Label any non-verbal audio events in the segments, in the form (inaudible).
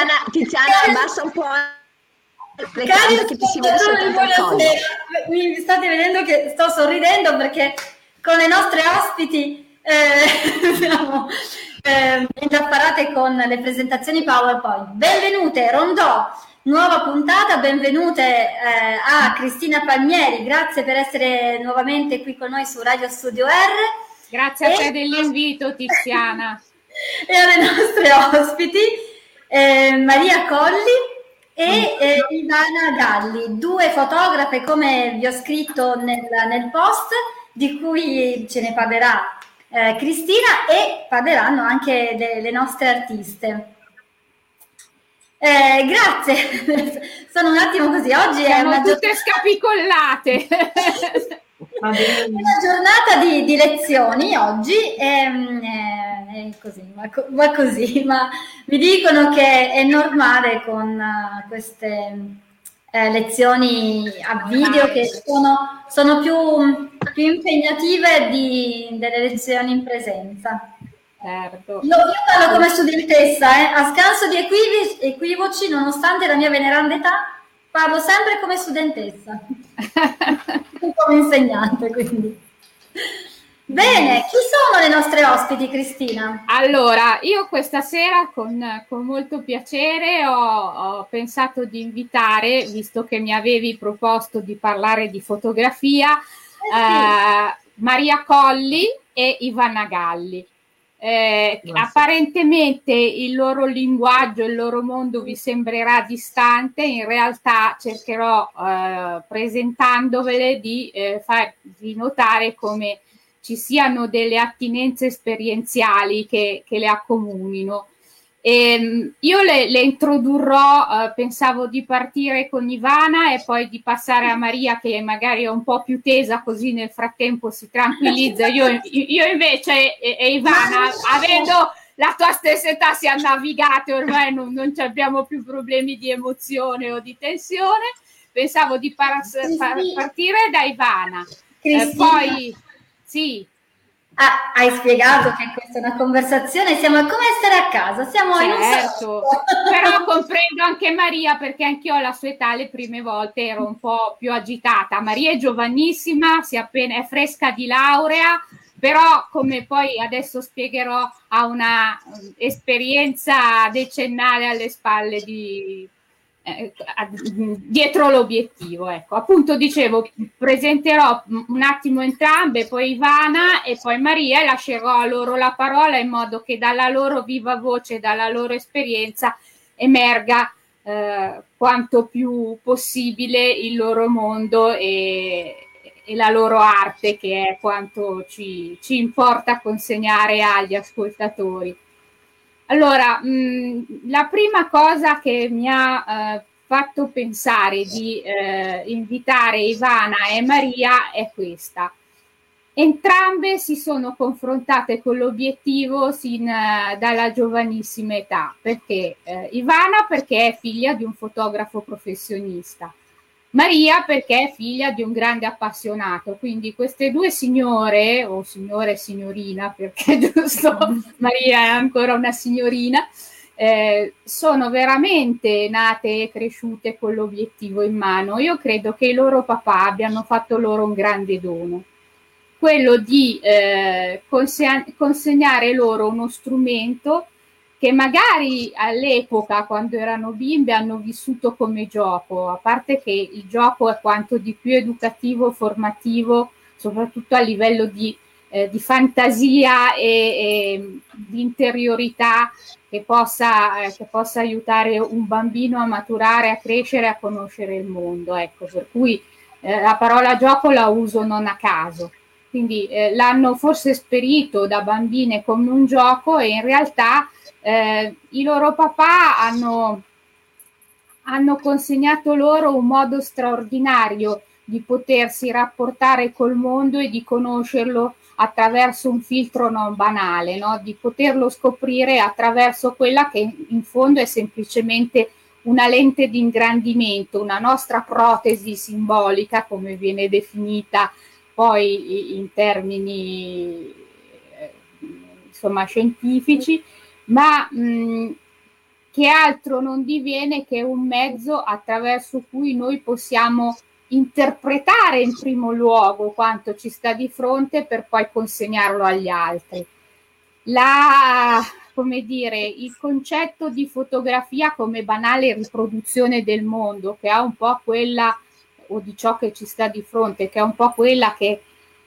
Tiziana, Tiziana abbassa un po' le gambe che ti si vede Mi state vedendo che sto sorridendo perché con le nostre ospiti eh, (laughs) siamo eh, indaffarate con le presentazioni PowerPoint. Benvenute, Rondò, nuova puntata, benvenute eh, a Cristina Palmieri, grazie per essere nuovamente qui con noi su Radio Studio R. Grazie a te dell'invito Tiziana. (laughs) e alle nostre ospiti eh, Maria Colli e eh, Ivana Galli, due fotografe come vi ho scritto nel, nel post, di cui ce ne parlerà eh, Cristina e parleranno anche le, le nostre artiste. Eh, grazie, (laughs) sono un attimo così. Oggi Siamo è una tutte giornata... scapicollate. (laughs) una giornata di, di lezioni oggi. Ehm, è così, va, va, così, (laughs) ma mi dicono che è normale con uh, queste eh, lezioni a video che sono, sono più, più, impegnative di, delle lezioni in presenza. Certo. Io, io parlo come studentessa, eh, a scanso di equivoci, nonostante la mia veneranda età, parlo sempre come studentessa, (laughs) come insegnante, quindi. Bene, chi sono le nostre ospiti, Cristina? Allora, io questa sera con, con molto piacere ho, ho, pensato di invitare, visto che mi avevi proposto di parlare di fotografia, eh sì. eh, Maria Colli e Ivana Galli. Eh, apparentemente il loro linguaggio, il loro mondo vi sembrerà distante, in realtà cercherò, eh, presentandovele, di eh, farvi notare come ci siano delle attinenze esperienziali che, che le accomunino. E, ehm, io le, le introdurrò, eh, pensavo di partire con Ivana e poi di passare a Maria che magari è un po' più tesa così nel frattempo si tranquillizza. Io, io invece e, e, Ivana, avendo la tua stessa età, siamo navigate, ormai non, non abbiamo più problemi di emozione o di tensione. Pensavo di par- par- partire da Ivana. Eh, poi sì. Ah, hai spiegato che questa è una conversazione, siamo come stare a casa, siamo certo, in un certo. però (laughs) comprendo anche Maria perché anch'io alla sua età le prime volte ero un po' più agitata. Maria è giovanissima, si è appena è fresca di laurea, però come poi adesso spiegherò ha una esperienza decennale alle spalle di eh, dietro l'obiettivo. Ecco, appunto dicevo, presenterò un attimo entrambe, poi Ivana e poi Maria e lascerò loro la parola in modo che dalla loro viva voce, dalla loro esperienza emerga eh, quanto più possibile il loro mondo e, e, la loro arte, che è quanto ci, ci importa consegnare agli ascoltatori. Allora, mh, mm, la prima cosa che mi ha eh, fatto pensare di eh, invitare Ivana e Maria è questa. Entrambe si sono confrontate con l'obiettivo sin eh, dalla giovanissima età, perché eh, Ivana? Perché è figlia di un fotografo professionista Maria perché è figlia di un grande appassionato, quindi queste due signore, o signore e signorina, perché giusto, (laughs) Maria è ancora una signorina, eh, sono veramente nate e cresciute con l'obiettivo in mano. Io credo che i loro papà abbiano fatto loro un grande dono, quello di eh, consegnare loro uno strumento che magari all'epoca, quando erano bimbe, hanno vissuto come gioco, a parte che il gioco è quanto di più educativo, formativo, soprattutto a livello di, eh, di fantasia e, e, di interiorità che possa, eh, che possa, aiutare un bambino a maturare, a crescere, a conoscere il mondo. Ecco, per cui eh, la parola gioco la uso non a caso. Quindi eh, l'hanno forse esperito da bambine come un gioco e in realtà eh, i loro papà hanno, hanno consegnato loro un modo straordinario di potersi rapportare col mondo e di conoscerlo attraverso un filtro non banale, no? di poterlo scoprire attraverso quella che in fondo è semplicemente una lente di ingrandimento, una nostra protesi simbolica, come viene definita poi in termini eh, insomma, scientifici, ma mh, che altro non diviene che un mezzo attraverso cui noi possiamo interpretare in primo luogo quanto ci sta di fronte per poi consegnarlo agli altri. La, come dire, il concetto di fotografia come banale riproduzione del mondo, che ha un po' quella, o di ciò che ci sta di fronte, che è un po' quella che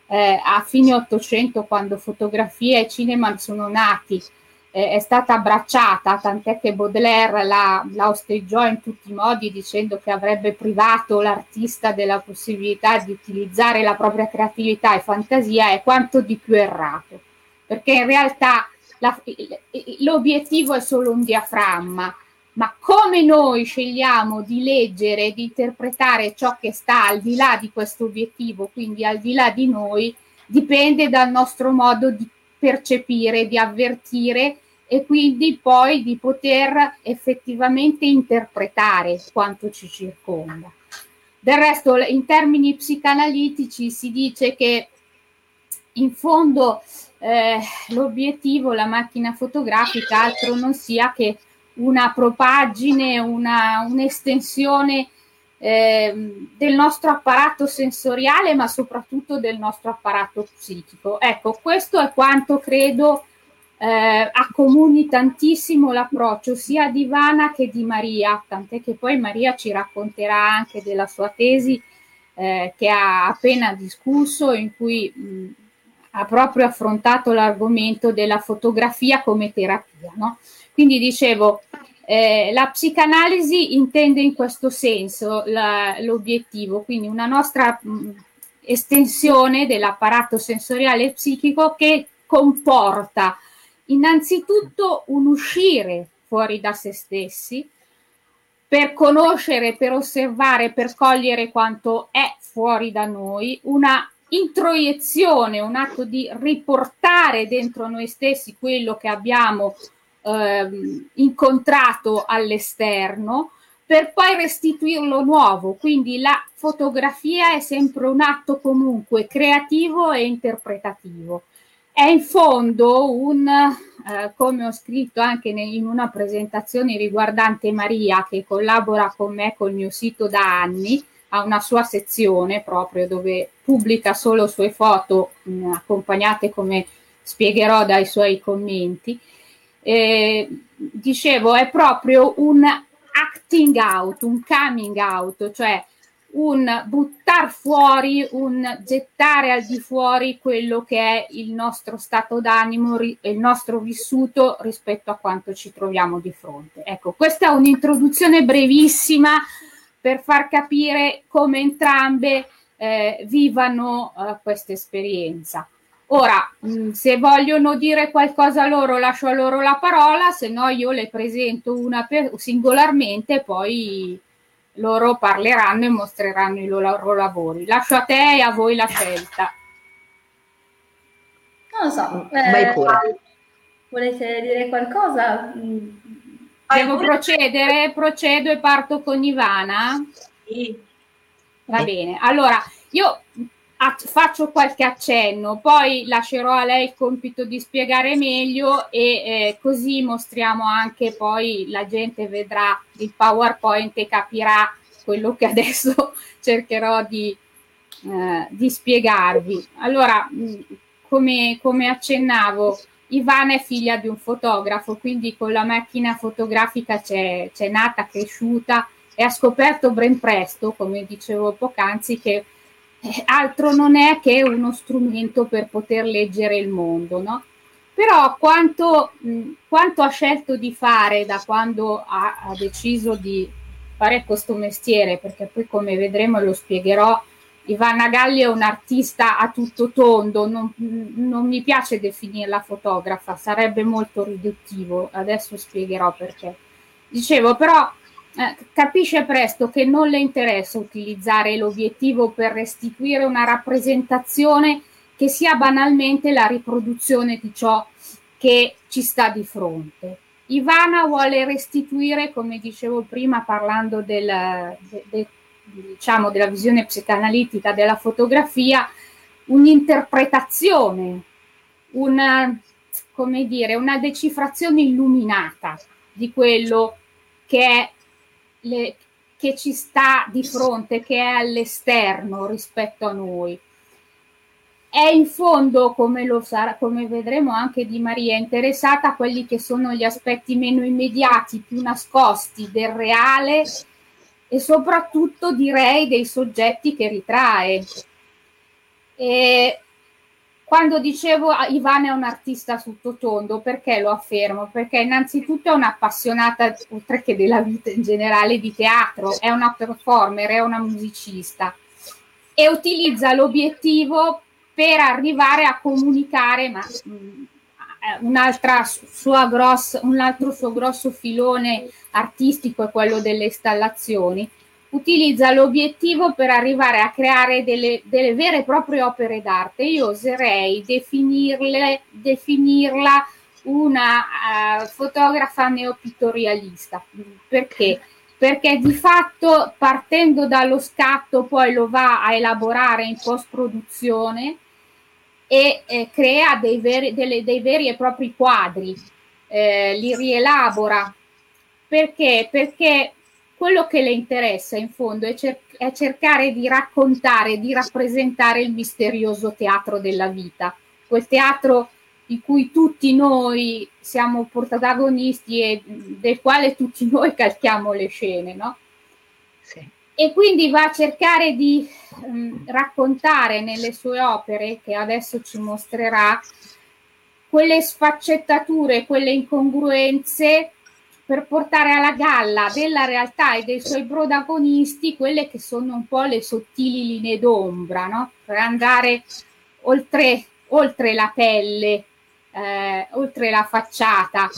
eh, a fine Ottocento, quando fotografia e cinema sono nati, eh, è stata abbracciata, tant'è che Baudelaire la, la osteggiò in tutti i modi dicendo che avrebbe privato l'artista della possibilità di utilizzare la propria creatività e fantasia, è quanto di più errato, perché in realtà la, l'obiettivo è solo un diaframma, ma come noi scegliamo di leggere e di interpretare ciò che sta al di là di questo obiettivo, quindi al di là di noi, dipende dal nostro modo di percepire, di avvertire e quindi poi di poter effettivamente interpretare quanto ci circonda. Del resto, in termini psicanalitici si dice che in fondo eh, l'obiettivo, la macchina fotografica, altro non sia che una propagine, una, un'estensione eh, del nostro apparato sensoriale, ma soprattutto del nostro apparato psichico. Ecco, questo è quanto credo eh, accomuni tantissimo l'approccio sia di Ivana che di Maria, tant'è che poi Maria ci racconterà anche della sua tesi eh, che ha appena discusso, in cui mh, ha proprio affrontato l'argomento della fotografia come terapia. No? Quindi dicevo, eh, la psicanalisi intende in questo senso la, l'obiettivo, quindi una nostra mh, estensione dell'apparato sensoriale e psichico che comporta innanzitutto un uscire fuori da se stessi per conoscere, per osservare, per cogliere quanto è fuori da noi, una introiezione, un atto di riportare dentro noi stessi quello che abbiamo ehm, incontrato all'esterno per poi restituirlo nuovo. Quindi la fotografia è sempre un atto comunque creativo e interpretativo è in fondo un, eh, come ho scritto anche in una presentazione riguardante Maria che collabora con me col mio sito da anni, ha una sua sezione proprio dove pubblica solo sue foto mh, accompagnate come spiegherò dai suoi commenti. Eh, dicevo, è proprio un acting out, un coming out, cioè un buttar fuori, un gettare al di fuori quello che è il nostro stato d'animo, il nostro vissuto rispetto a quanto ci troviamo di fronte. Ecco, questa è un'introduzione brevissima per far capire come entrambe eh, vivano eh, questa esperienza. Ora, mh, se vogliono dire qualcosa loro, lascio a loro la parola, se no io le presento una per, singolarmente, poi loro parleranno e mostreranno i loro lavori. Lascio a te e a voi la scelta. Non lo so. Eh, volete dire qualcosa? Devo procedere? Procedo e parto con Ivana? Sì. Va bene. Allora, io faccio qualche accenno, poi lascerò a lei il compito di spiegare meglio e eh, così mostriamo anche poi la gente vedrà il PowerPoint e capirà quello che adesso (laughs) cercherò di, eh, di spiegarvi. Allora, come, come accennavo, Ivana è figlia di un fotografo, quindi con la macchina fotografica c'è, c'è nata, cresciuta e ha scoperto ben presto, come dicevo poc'anzi, che altro non è che uno strumento per poter leggere il mondo, no? Però quanto, mh, quanto ha scelto di fare da quando ha, ha, deciso di fare questo mestiere, perché poi come vedremo lo spiegherò, Ivana Galli è un'artista a tutto tondo, non, non mi piace definirla fotografa, sarebbe molto riduttivo, adesso spiegherò perché. Dicevo, però eh, capisce presto che non le interessa utilizzare l'obiettivo per restituire una rappresentazione che sia banalmente la riproduzione di ciò che ci sta di fronte. Ivana vuole restituire, come dicevo prima parlando del, de, de, diciamo, della visione psicanalitica della fotografia, un'interpretazione, una, dire, una decifrazione illuminata di quello che è le, che ci sta di fronte, che è all'esterno rispetto a noi. È in fondo, come, lo sarà, come vedremo anche di Maria, interessata a quelli che sono gli aspetti meno immediati, più nascosti del reale e soprattutto direi dei soggetti che ritrae. E quando dicevo ah, Ivana è un artista sottotondo, perché lo affermo? Perché innanzitutto è un'appassionata, oltre che della vita in generale, di teatro, è una performer, è una musicista. E utilizza l'obiettivo per arrivare a comunicare, ma mm, grossa, un altro suo grosso filone artistico è quello delle installazioni utilizza l'obiettivo per arrivare a creare delle, delle vere e proprie opere d'arte. Io oserei definirla una uh, fotografa neopittorialista. Perché? Perché di fatto partendo dallo scatto poi lo va a elaborare in post-produzione e eh, crea dei veri, delle, dei veri, e propri quadri, eh, li rielabora. Perché? Perché quello che le interessa in fondo è, cer- è, cercare di raccontare, di rappresentare il misterioso teatro della vita, quel teatro di cui tutti noi siamo protagonisti e del quale tutti noi calchiamo le scene, no? Sì. E quindi va a cercare di um, raccontare nelle sue opere, che adesso ci mostrerà, quelle sfaccettature, quelle incongruenze per portare alla galla della realtà e dei suoi protagonisti quelle che sono un po' le sottili linee d'ombra, no? per andare oltre, oltre la pelle, eh, oltre la facciata.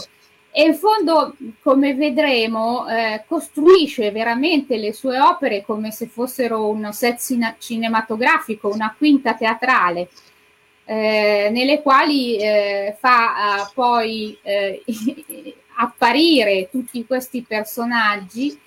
E in fondo, come vedremo, eh, costruisce veramente le sue opere come se fossero un set cinematografico, una quinta teatrale. Eh, nelle quali eh, fa uh, poi eh, (laughs) apparire tutti questi personaggi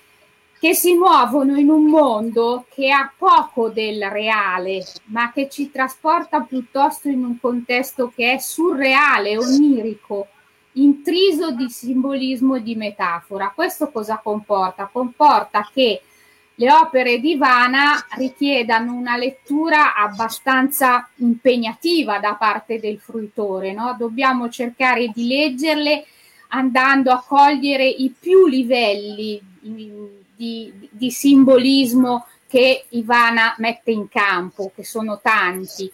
che si muovono in un mondo che ha poco del reale, ma che ci trasporta piuttosto in un contesto che è surreale, onirico, intriso di simbolismo e di metafora. Questo cosa comporta? Comporta che le opere di Ivana richiedano una lettura abbastanza impegnativa da parte del fruitore, no? Dobbiamo cercare di leggerle andando a cogliere i più livelli di, di simbolismo che Ivana mette in campo, che sono tanti.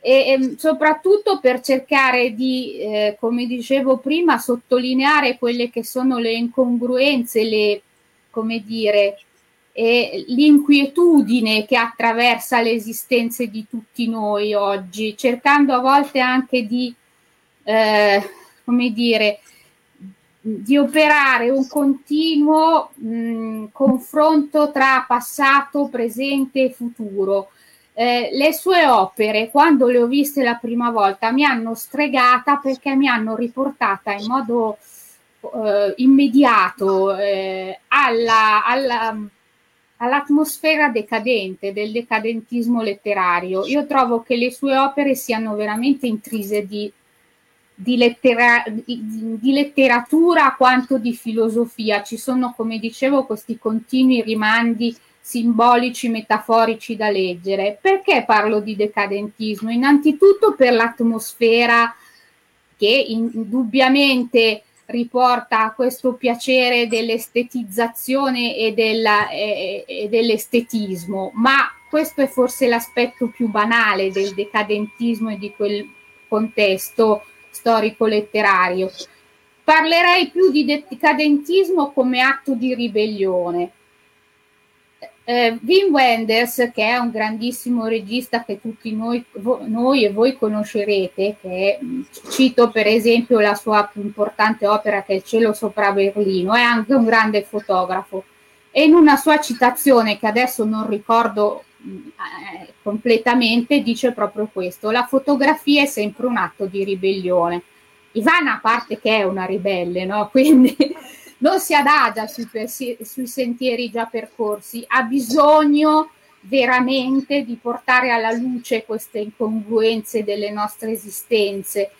E, soprattutto per cercare di, eh, come dicevo prima, sottolineare quelle che sono le incongruenze, le, come dire, eh, l'inquietudine che attraversa le esistenze di tutti noi oggi, cercando a volte anche di, eh, come dire, di operare un continuo mh, confronto tra passato, presente e futuro. Eh, le sue opere, quando le ho viste la prima volta, mi hanno stregata perché mi hanno riportata in modo eh, immediato eh, alla, alla, all'atmosfera decadente del decadentismo letterario. Io trovo che le sue opere siano veramente intrise di di, lettera- di, di, letteratura quanto di filosofia. Ci sono, come dicevo, questi continui rimandi simbolici, metaforici da leggere. Perché parlo di decadentismo? Innanzitutto per l'atmosfera che indubbiamente riporta a questo piacere dell'estetizzazione e, della, e, e dell'estetismo, ma questo è forse l'aspetto più banale del decadentismo e di quel contesto storico-letterario. Parlerei più di decadentismo come atto di ribellione. Eh, Wim Wenders, che è un grandissimo regista che tutti noi, noi, e voi conoscerete, che cito per esempio la sua più importante opera che è Il cielo sopra Berlino, è anche un grande fotografo. E in una sua citazione, che adesso non ricordo eh, completamente dice proprio questo, la fotografia è sempre un atto di ribellione. Ivana a parte che è una ribelle, no? (laughs) quindi non si adagia sui, sui sentieri già percorsi, ha bisogno veramente di portare alla luce queste incongruenze delle nostre esistenze.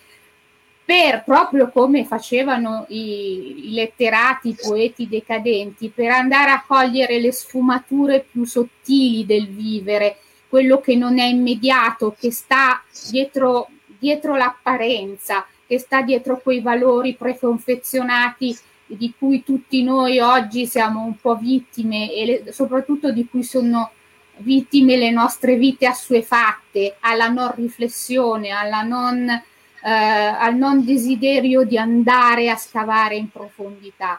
Per proprio come facevano i, i, letterati, i poeti decadenti, per andare a cogliere le sfumature più sottili del vivere, quello che non è immediato, che sta dietro, dietro l'apparenza, che sta dietro quei valori preconfezionati di cui tutti noi oggi siamo un po' vittime e le, soprattutto di cui sono vittime le nostre vite assuefatte alla non riflessione, alla non, eh, al non desiderio di andare a scavare in profondità.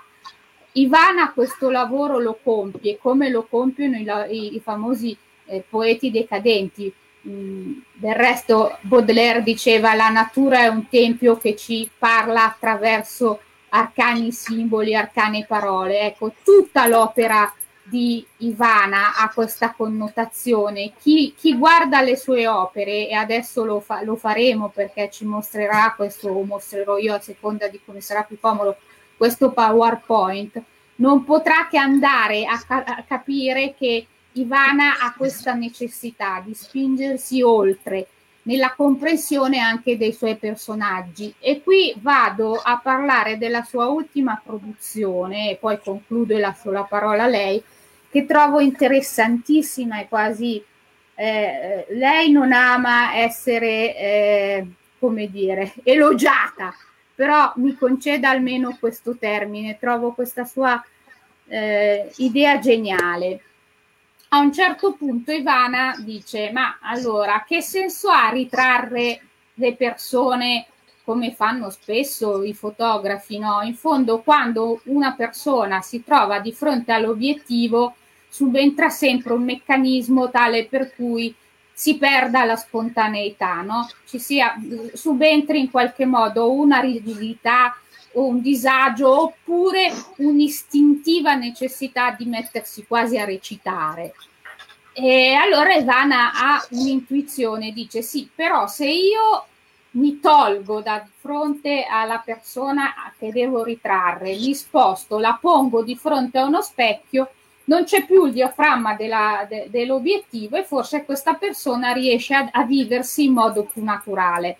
Ivana questo lavoro lo compie come lo compiono i, i, famosi eh, poeti decadenti. Mm, del resto Baudelaire diceva la natura è un tempio che ci parla attraverso arcani simboli, arcane parole. Ecco, tutta l'opera di Ivana ha questa connotazione. Chi, chi guarda le sue opere, e adesso lo, fa, lo, faremo perché ci mostrerà questo, lo mostrerò io a seconda di come sarà più comodo, questo PowerPoint, non potrà che andare a, a capire che Ivana ha questa necessità di spingersi oltre nella comprensione anche dei suoi personaggi. E qui vado a parlare della sua ultima produzione, e poi concludo e lascio la parola a lei, che trovo interessantissima e quasi eh, lei non ama essere, eh, come dire, (laughs) elogiata, però mi conceda almeno questo termine, trovo questa sua eh, idea geniale a un certo punto Ivana dice: Ma allora che senso ha ritrarre le persone come fanno spesso i fotografi? No? In fondo, quando una persona si trova di fronte all'obiettivo, subentra sempre un meccanismo tale per cui si perda la spontaneità, no? ci sia, subentri in qualche modo una rigidità o un disagio oppure un'istintiva necessità di mettersi quasi a recitare. E allora Ivana ha un'intuizione, dice sì, però se io mi tolgo da fronte alla persona che devo ritrarre, mi sposto, la pongo di fronte a uno specchio, non c'è più il diaframma della, de, dell'obiettivo e forse questa persona riesce a, a viversi in modo più naturale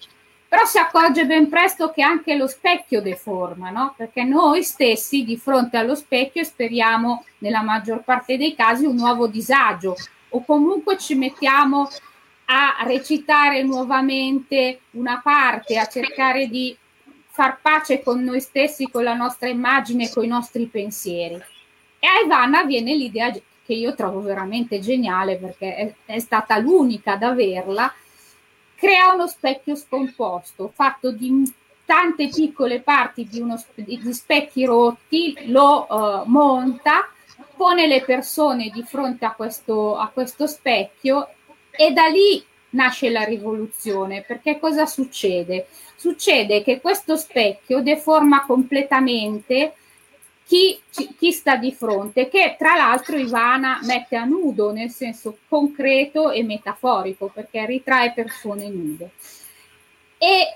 però si accorge ben presto che anche lo specchio deforma, no? Perché noi stessi di fronte allo specchio speriamo, nella maggior parte dei casi, un nuovo disagio o comunque ci mettiamo a recitare nuovamente una parte, a cercare di far pace con noi stessi, con la nostra immagine, con i nostri pensieri. E a Ivana viene l'idea che io trovo veramente geniale perché è, è stata l'unica ad averla, crea uno specchio scomposto fatto di tante piccole parti di, uno, di specchi rotti, lo uh, monta, pone le persone di fronte a questo, a questo specchio e da lì nasce la rivoluzione, perché cosa succede? Succede che questo specchio deforma completamente chi, chi, sta di fronte, che tra l'altro Ivana mette a nudo nel senso concreto e metaforico, perché ritrae persone nude. E,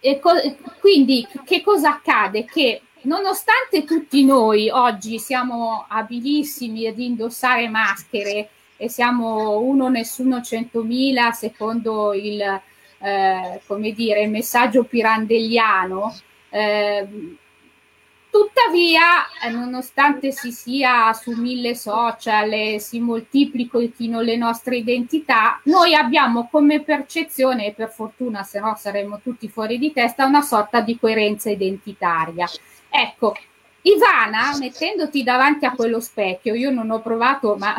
e co- quindi che cosa accade? Che nonostante tutti noi oggi siamo abilissimi ad indossare maschere e siamo uno nessuno centomila secondo il, eh, dire, il messaggio pirandelliano, eh, Tuttavia, eh, nonostante si sia su mille social e si moltiplichino le nostre identità, noi abbiamo come percezione, e per fortuna se no saremmo tutti fuori di testa, una sorta di coerenza identitaria. Ecco, Ivana, mettendoti davanti a quello specchio, io non ho provato, ma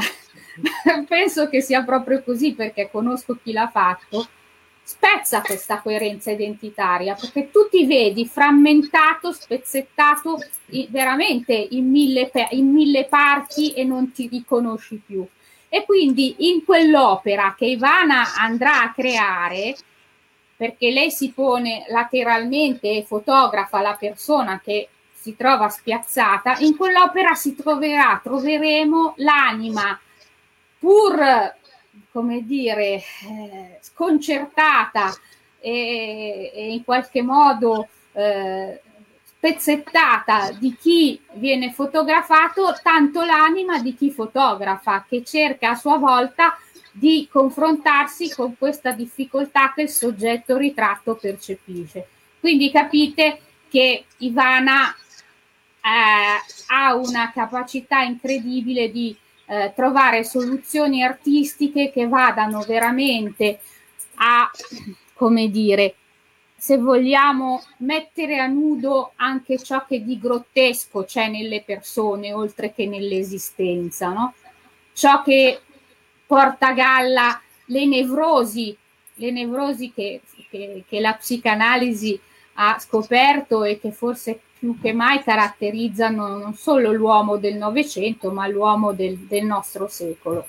(laughs) penso che sia proprio così perché conosco chi l'ha fatto, spezza questa coerenza identitaria perché tu ti vedi frammentato, spezzettato veramente in mille, in mille parti e non ti riconosci più. E quindi in quell'opera che Ivana andrà a creare, perché lei si pone lateralmente e fotografa la persona che si trova spiazzata, in quell'opera si troverà, troveremo l'anima pur come dire, eh, sconcertata e, e, in qualche modo eh, spezzettata di chi viene fotografato, tanto l'anima di chi fotografa, che cerca a sua volta di confrontarsi con questa difficoltà che il soggetto ritratto percepisce. Quindi capite che Ivana eh, ha una capacità incredibile di eh, trovare soluzioni artistiche che vadano veramente a, come dire, se vogliamo mettere a nudo anche ciò che di grottesco c'è nelle persone oltre che nell'esistenza, no? Ciò che porta a galla le nevrosi, le nevrosi che, che, che la psicanalisi ha scoperto e che forse più che mai caratterizzano non solo l'uomo del Novecento, ma l'uomo del, del nostro secolo.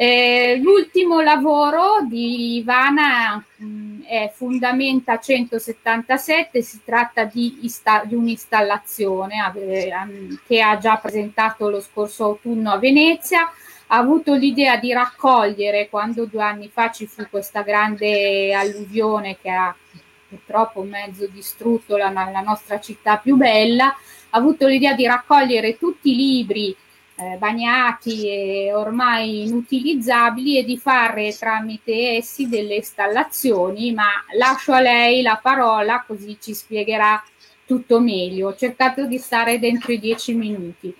Eh, l'ultimo lavoro di Ivana mh, mm, è Fundamenta 177, si tratta di, ista- di un'installazione eh, che ha già presentato lo scorso autunno a Venezia, ha avuto l'idea di raccogliere, quando due anni fa ci fu questa grande alluvione che ha purtroppo mezzo distrutto la, la nostra città più bella, ha avuto l'idea di raccogliere tutti i libri eh, bagnati e ormai inutilizzabili e di fare tramite essi delle installazioni, ma lascio a lei la parola così ci spiegherà tutto meglio. Ho cercato di stare dentro i dieci minuti.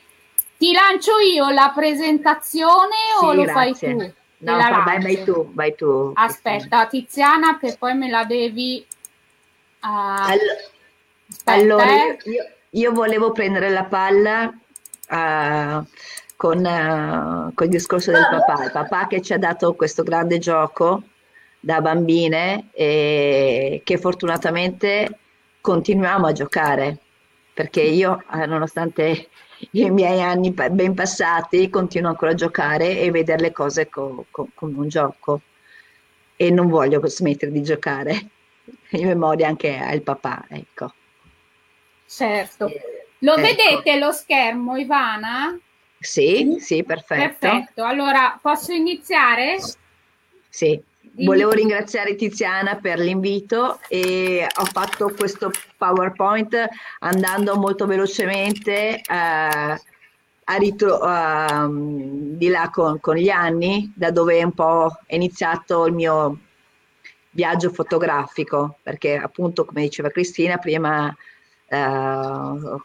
Ti lancio io la presentazione sì, o lo grazie. fai tu? No, vai, vai, tu, vai tu. Aspetta, Tiziana, che poi me la devi Uh, allora, eh. io, io, volevo prendere la palla uh, con, uh, con, il discorso del papà, il papà che ci ha dato questo grande gioco da bambine e che fortunatamente continuiamo a giocare, perché io, nonostante i miei anni ben passati, continuo ancora a giocare e vedere le cose co- co- come un gioco. E non voglio smettere di giocare in memoria anche al papà, ecco. Certo. Lo ecco. vedete lo schermo, Ivana? Sì, sì, perfetto. Perfetto. Allora, posso iniziare? Sì. Volevo ringraziare Tiziana per l'invito e ho fatto questo PowerPoint andando molto velocemente uh, a ritro- uh, di là con, con, gli anni, da dove un po' è iniziato il mio viaggio fotografico, perché appunto, come diceva Cristina, prima eh, ho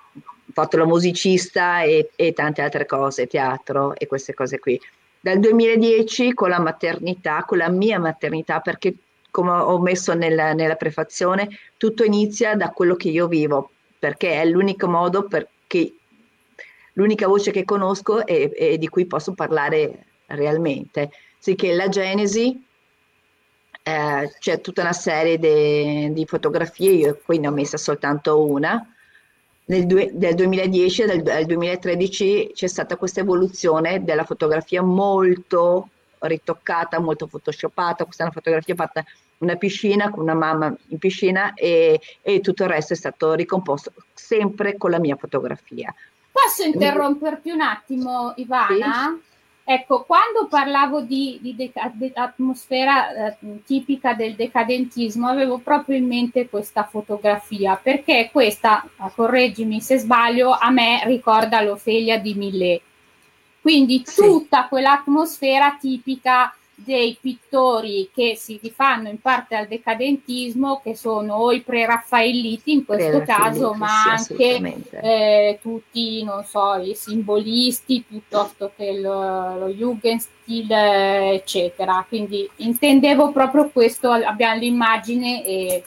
fatto la musicista e, e, tante altre cose, teatro e queste cose qui. Dal 2010 con la maternità, con la mia maternità, perché come ho messo nella, nella prefazione, tutto inizia da quello che io vivo, perché è l'unico modo perché l'unica voce che conosco e, e di cui posso parlare realmente. Sicché la genesi eh, c'è tutta una serie de, di fotografie, io qui ne ho messa soltanto una. Nel due, del 2010 e del, del 2013 c'è stata questa evoluzione della fotografia molto ritoccata, molto photoshoppata. Questa è una fotografia fatta in una piscina con una mamma in piscina e, e tutto il resto è stato ricomposto sempre con la mia fotografia. Posso interromperti un attimo, Ivana? Sì? Ecco, quando parlavo di, di, de- di atmosfera eh, tipica del decadentismo, avevo proprio in mente questa fotografia, perché questa, correggimi se sbaglio, a me ricorda l'Ofelia di Millet. Quindi tutta quell'atmosfera tipica dei pittori che si rifanno in parte al decadentismo, che sono o i preraffaelliti in questo caso, ma sì, anche eh, tutti, non so, i simbolisti piuttosto che lo, lo Jugendstil, eccetera. Quindi intendevo proprio questo, abbiamo l'immagine e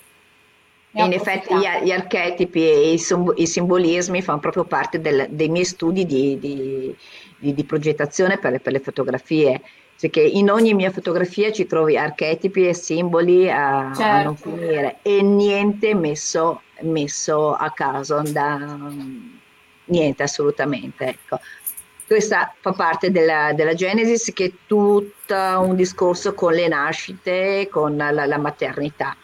in effetti gli, archetipi e i, simbolismi fanno proprio parte del, dei miei studi di, di, di, di progettazione per per le fotografie perché in ogni mia fotografia ci trovi archetipi e simboli a, certo. a non finire e niente messo, messo a caso, da, niente assolutamente. Ecco. Questa fa parte della, della Genesis che è tutto un discorso con le nascite, con la, la maternità.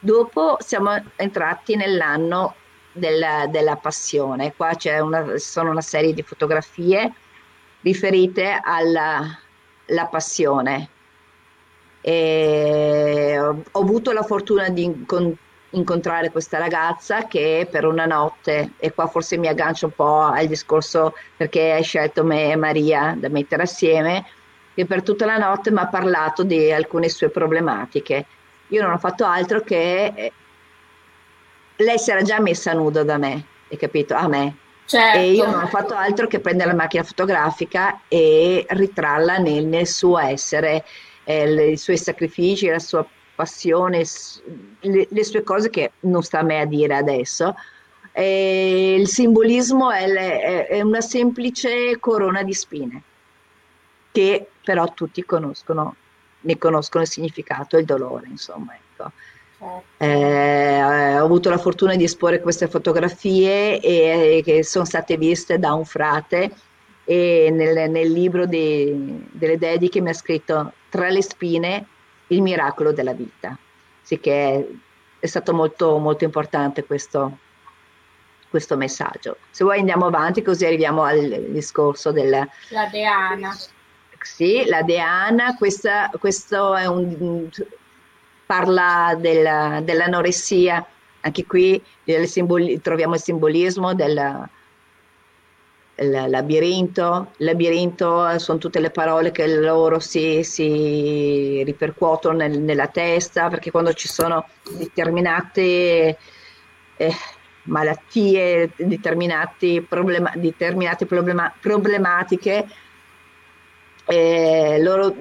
Dopo siamo entrati nell'anno della, della passione. Qua c'è una, sono una serie di fotografie riferite alla, la passione. E ho avuto la fortuna di incon- incontrare questa ragazza che per una notte, e qua forse mi aggancio un po' al discorso perché hai scelto me e Maria da mettere assieme, che per tutta la notte mi ha parlato di alcune sue problematiche. Io non ho fatto altro che lei si era già messa nuda da me, hai capito? A me. Certo. E io non ho fatto altro che prendere la macchina fotografica e ritrarla nel, nel suo essere, eh, i suoi sacrifici, la sua passione, le, le, sue cose che non sta a me a dire adesso. E il simbolismo è, è, è una semplice corona di spine che però tutti conoscono, ne conoscono il significato e il dolore, insomma. Ecco. Certo. Eh, ho avuto la fortuna di esporre queste fotografie e, e che sono state viste da un frate e nel, nel libro di, delle dediche mi ha scritto tra le spine il miracolo della vita. Sì che è, è stato molto, molto importante questo, questo messaggio. Se vuoi andiamo avanti così arriviamo al discorso della... La Deana. Sì, la Deana, questa, questo è un, parla della, dell'anoressia, anche qui simboli, troviamo il simbolismo del labirinto, labirinto sono tutte le parole che loro si, si ripercuotono nel, nella testa, perché quando ci sono determinate eh, malattie, determinate, problema, determinate problema, problematiche, eh, loro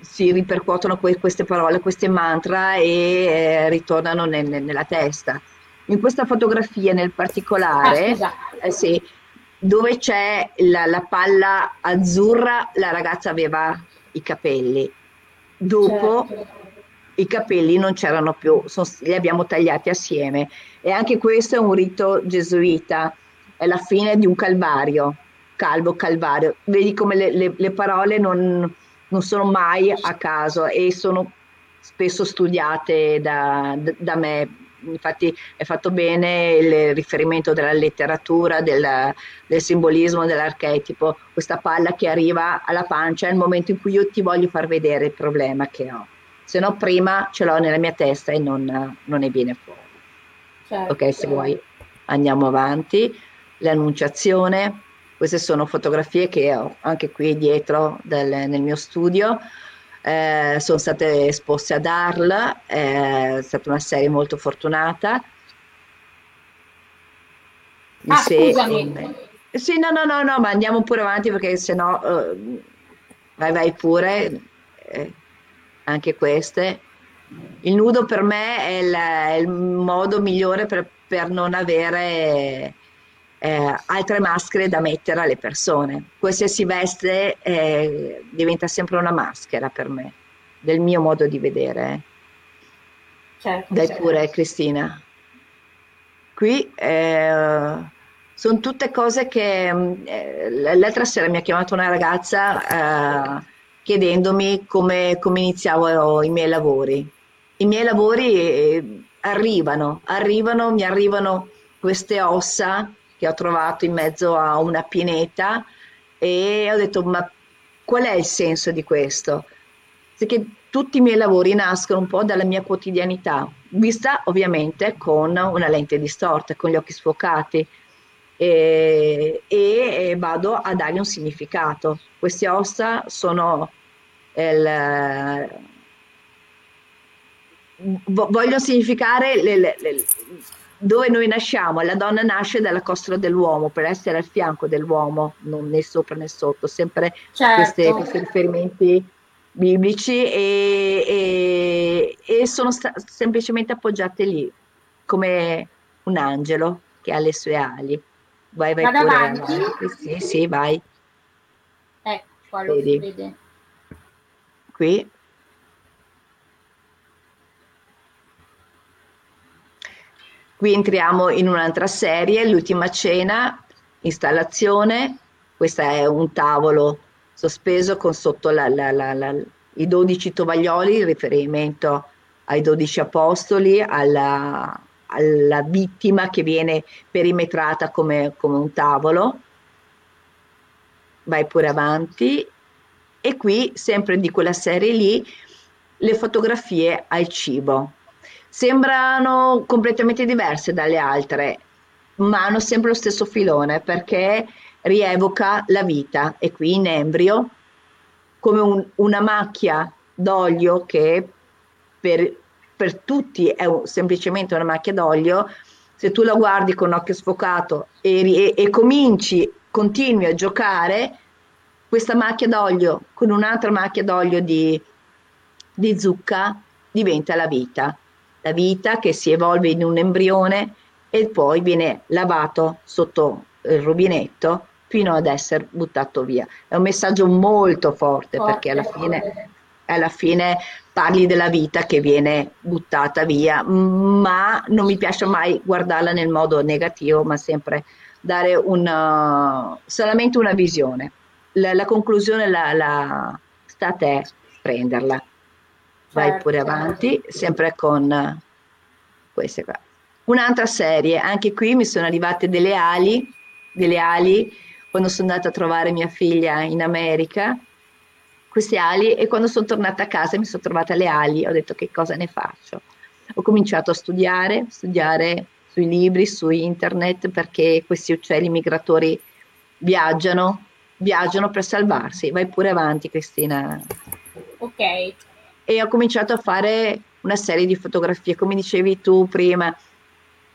si ripercuotono que- queste parole, queste mantra e eh, ritornano nel, nella testa. In questa fotografia nel particolare, ah, eh, sì, dove c'è la, la, palla azzurra, la ragazza aveva i capelli. Dopo certo. i capelli non c'erano più, sono, li abbiamo tagliati assieme. E anche questo è un rito gesuita, è la fine di un calvario calvo, calvario. Vedi come le, le, le parole non, non, sono mai a caso e sono spesso studiate da, da me. Infatti è fatto bene il riferimento della letteratura, del, del simbolismo, dell'archetipo, questa palla che arriva alla pancia è il momento in cui io ti voglio far vedere il problema che ho. Se no prima ce l'ho nella mia testa e non, non ne viene fuori. Certo. Ok, se vuoi andiamo avanti. L'annunciazione, queste sono fotografie che ho anche qui dietro del, nel mio studio. Eh, sono state esposte ad Arl, eh, è stata una serie molto fortunata. Ah, se, scusami. Eh, sì, no, no, no, no, ma andiamo pure avanti perché sennò uh, vai, vai pure. Eh, anche queste. Il nudo per me è il, è il modo migliore per, per non avere eh, altre maschere da mettere alle persone. Qualsiasi veste eh, diventa sempre una maschera per me, del mio modo di vedere. Certo, Dai certo. pure Cristina. Qui eh, sono tutte cose che eh, l'altra sera mi ha chiamato una ragazza eh, chiedendomi come, come iniziavo i miei lavori. I miei lavori eh, arrivano, arrivano, mi arrivano queste ossa che ho trovato in mezzo a una pineta e ho detto ma qual è il senso di questo? Perché tutti i miei lavori nascono un po' dalla mia quotidianità, vista ovviamente con una lente distorta, con gli occhi sfocati e, e vado a dargli un significato. Queste ossa sono il, voglio significare le, le, le, dove noi nasciamo, la donna nasce dalla costola dell'uomo per essere al fianco dell'uomo, non né sopra né sotto, sempre certo. queste, questi riferimenti biblici e, e, e sono sta- semplicemente appoggiate lì come un angelo che ha le sue ali. Vai, vai Vado pure avanti. Sì, sì, vai. Ecco, qua lo Vedi. vede. Qui Qui entriamo in un'altra serie, l'ultima cena, installazione, questo è un tavolo sospeso con sotto la, la, la, i 12 tovaglioli, il riferimento ai 12 apostoli, alla, alla vittima che viene perimetrata come, come un tavolo. Vai pure avanti. E qui, sempre di quella serie lì, le fotografie al cibo sembrano completamente diverse dalle altre, ma hanno sempre lo stesso filone perché rievoca la vita e qui in embrio come un, una macchia d'olio che per, per tutti è un, semplicemente una macchia d'olio, se tu la guardi con occhio sfocato e, e, e cominci, continui a giocare, questa macchia d'olio con un'altra macchia d'olio di, di zucca diventa la vita. La vita che si evolve in un embrione e poi viene lavato sotto il rubinetto fino ad essere buttato via. È un messaggio molto forte, forte perché alla fine, alla fine parli della vita che viene buttata via, ma non mi piace mai guardarla nel modo negativo, ma sempre dare una, solamente una visione. La, la conclusione la, la, sta a te prenderla. Vai certo. pure avanti, sempre con queste qua. Un'altra serie, anche qui mi sono arrivate delle ali, delle ali quando sono andata a trovare mia figlia in America queste ali e quando sono tornata a casa mi sono trovata le ali, ho detto che cosa ne faccio. Ho cominciato a studiare, studiare sui libri, su internet perché questi uccelli migratori viaggiano, viaggiano per salvarsi. Vai pure avanti Cristina. Ok. E ho cominciato a fare una serie di fotografie, come dicevi tu prima,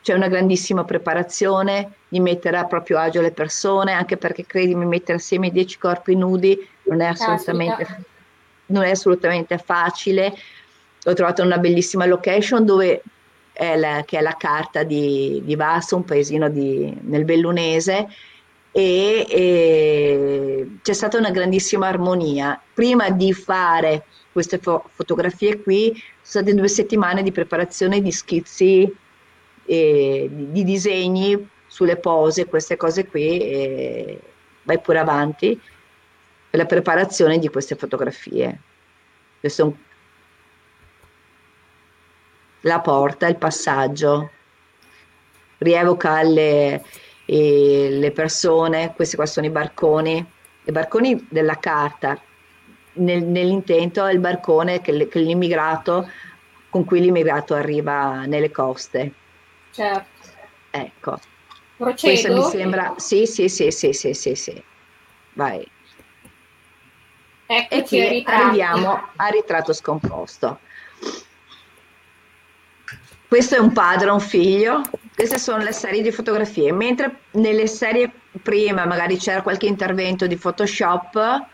c'è una grandissima preparazione di mettere a proprio agio le persone, anche perché credimi, mettere assieme dieci corpi nudi non è assolutamente, non è assolutamente facile. Ho trovato una bellissima location dove è la, che è la carta di, di Vasto, un paesino di, nel Bellunese, e, e, c'è stata una grandissima armonia. Prima di fare queste fo- fotografie qui, sono state due settimane di preparazione di schizzi e di, di disegni sulle pose, queste cose qui, e vai pure avanti per la preparazione di queste fotografie. Questo la porta, il passaggio, rievoca le, le persone, questi qua sono i barconi, i barconi della carta, nel, nell'intento è il barcone che, che l'immigrato, con cui l'immigrato arriva nelle coste. Certo. Ecco. Procedo? Questo mi sembra... Sì, sì, sì, sì, sì, sì, sì. Vai. Eccoci e qui arriviamo al ritratto scomposto. Questo è un padre, un figlio, queste sono le serie di fotografie, mentre nelle serie prima magari c'era qualche intervento di Photoshop,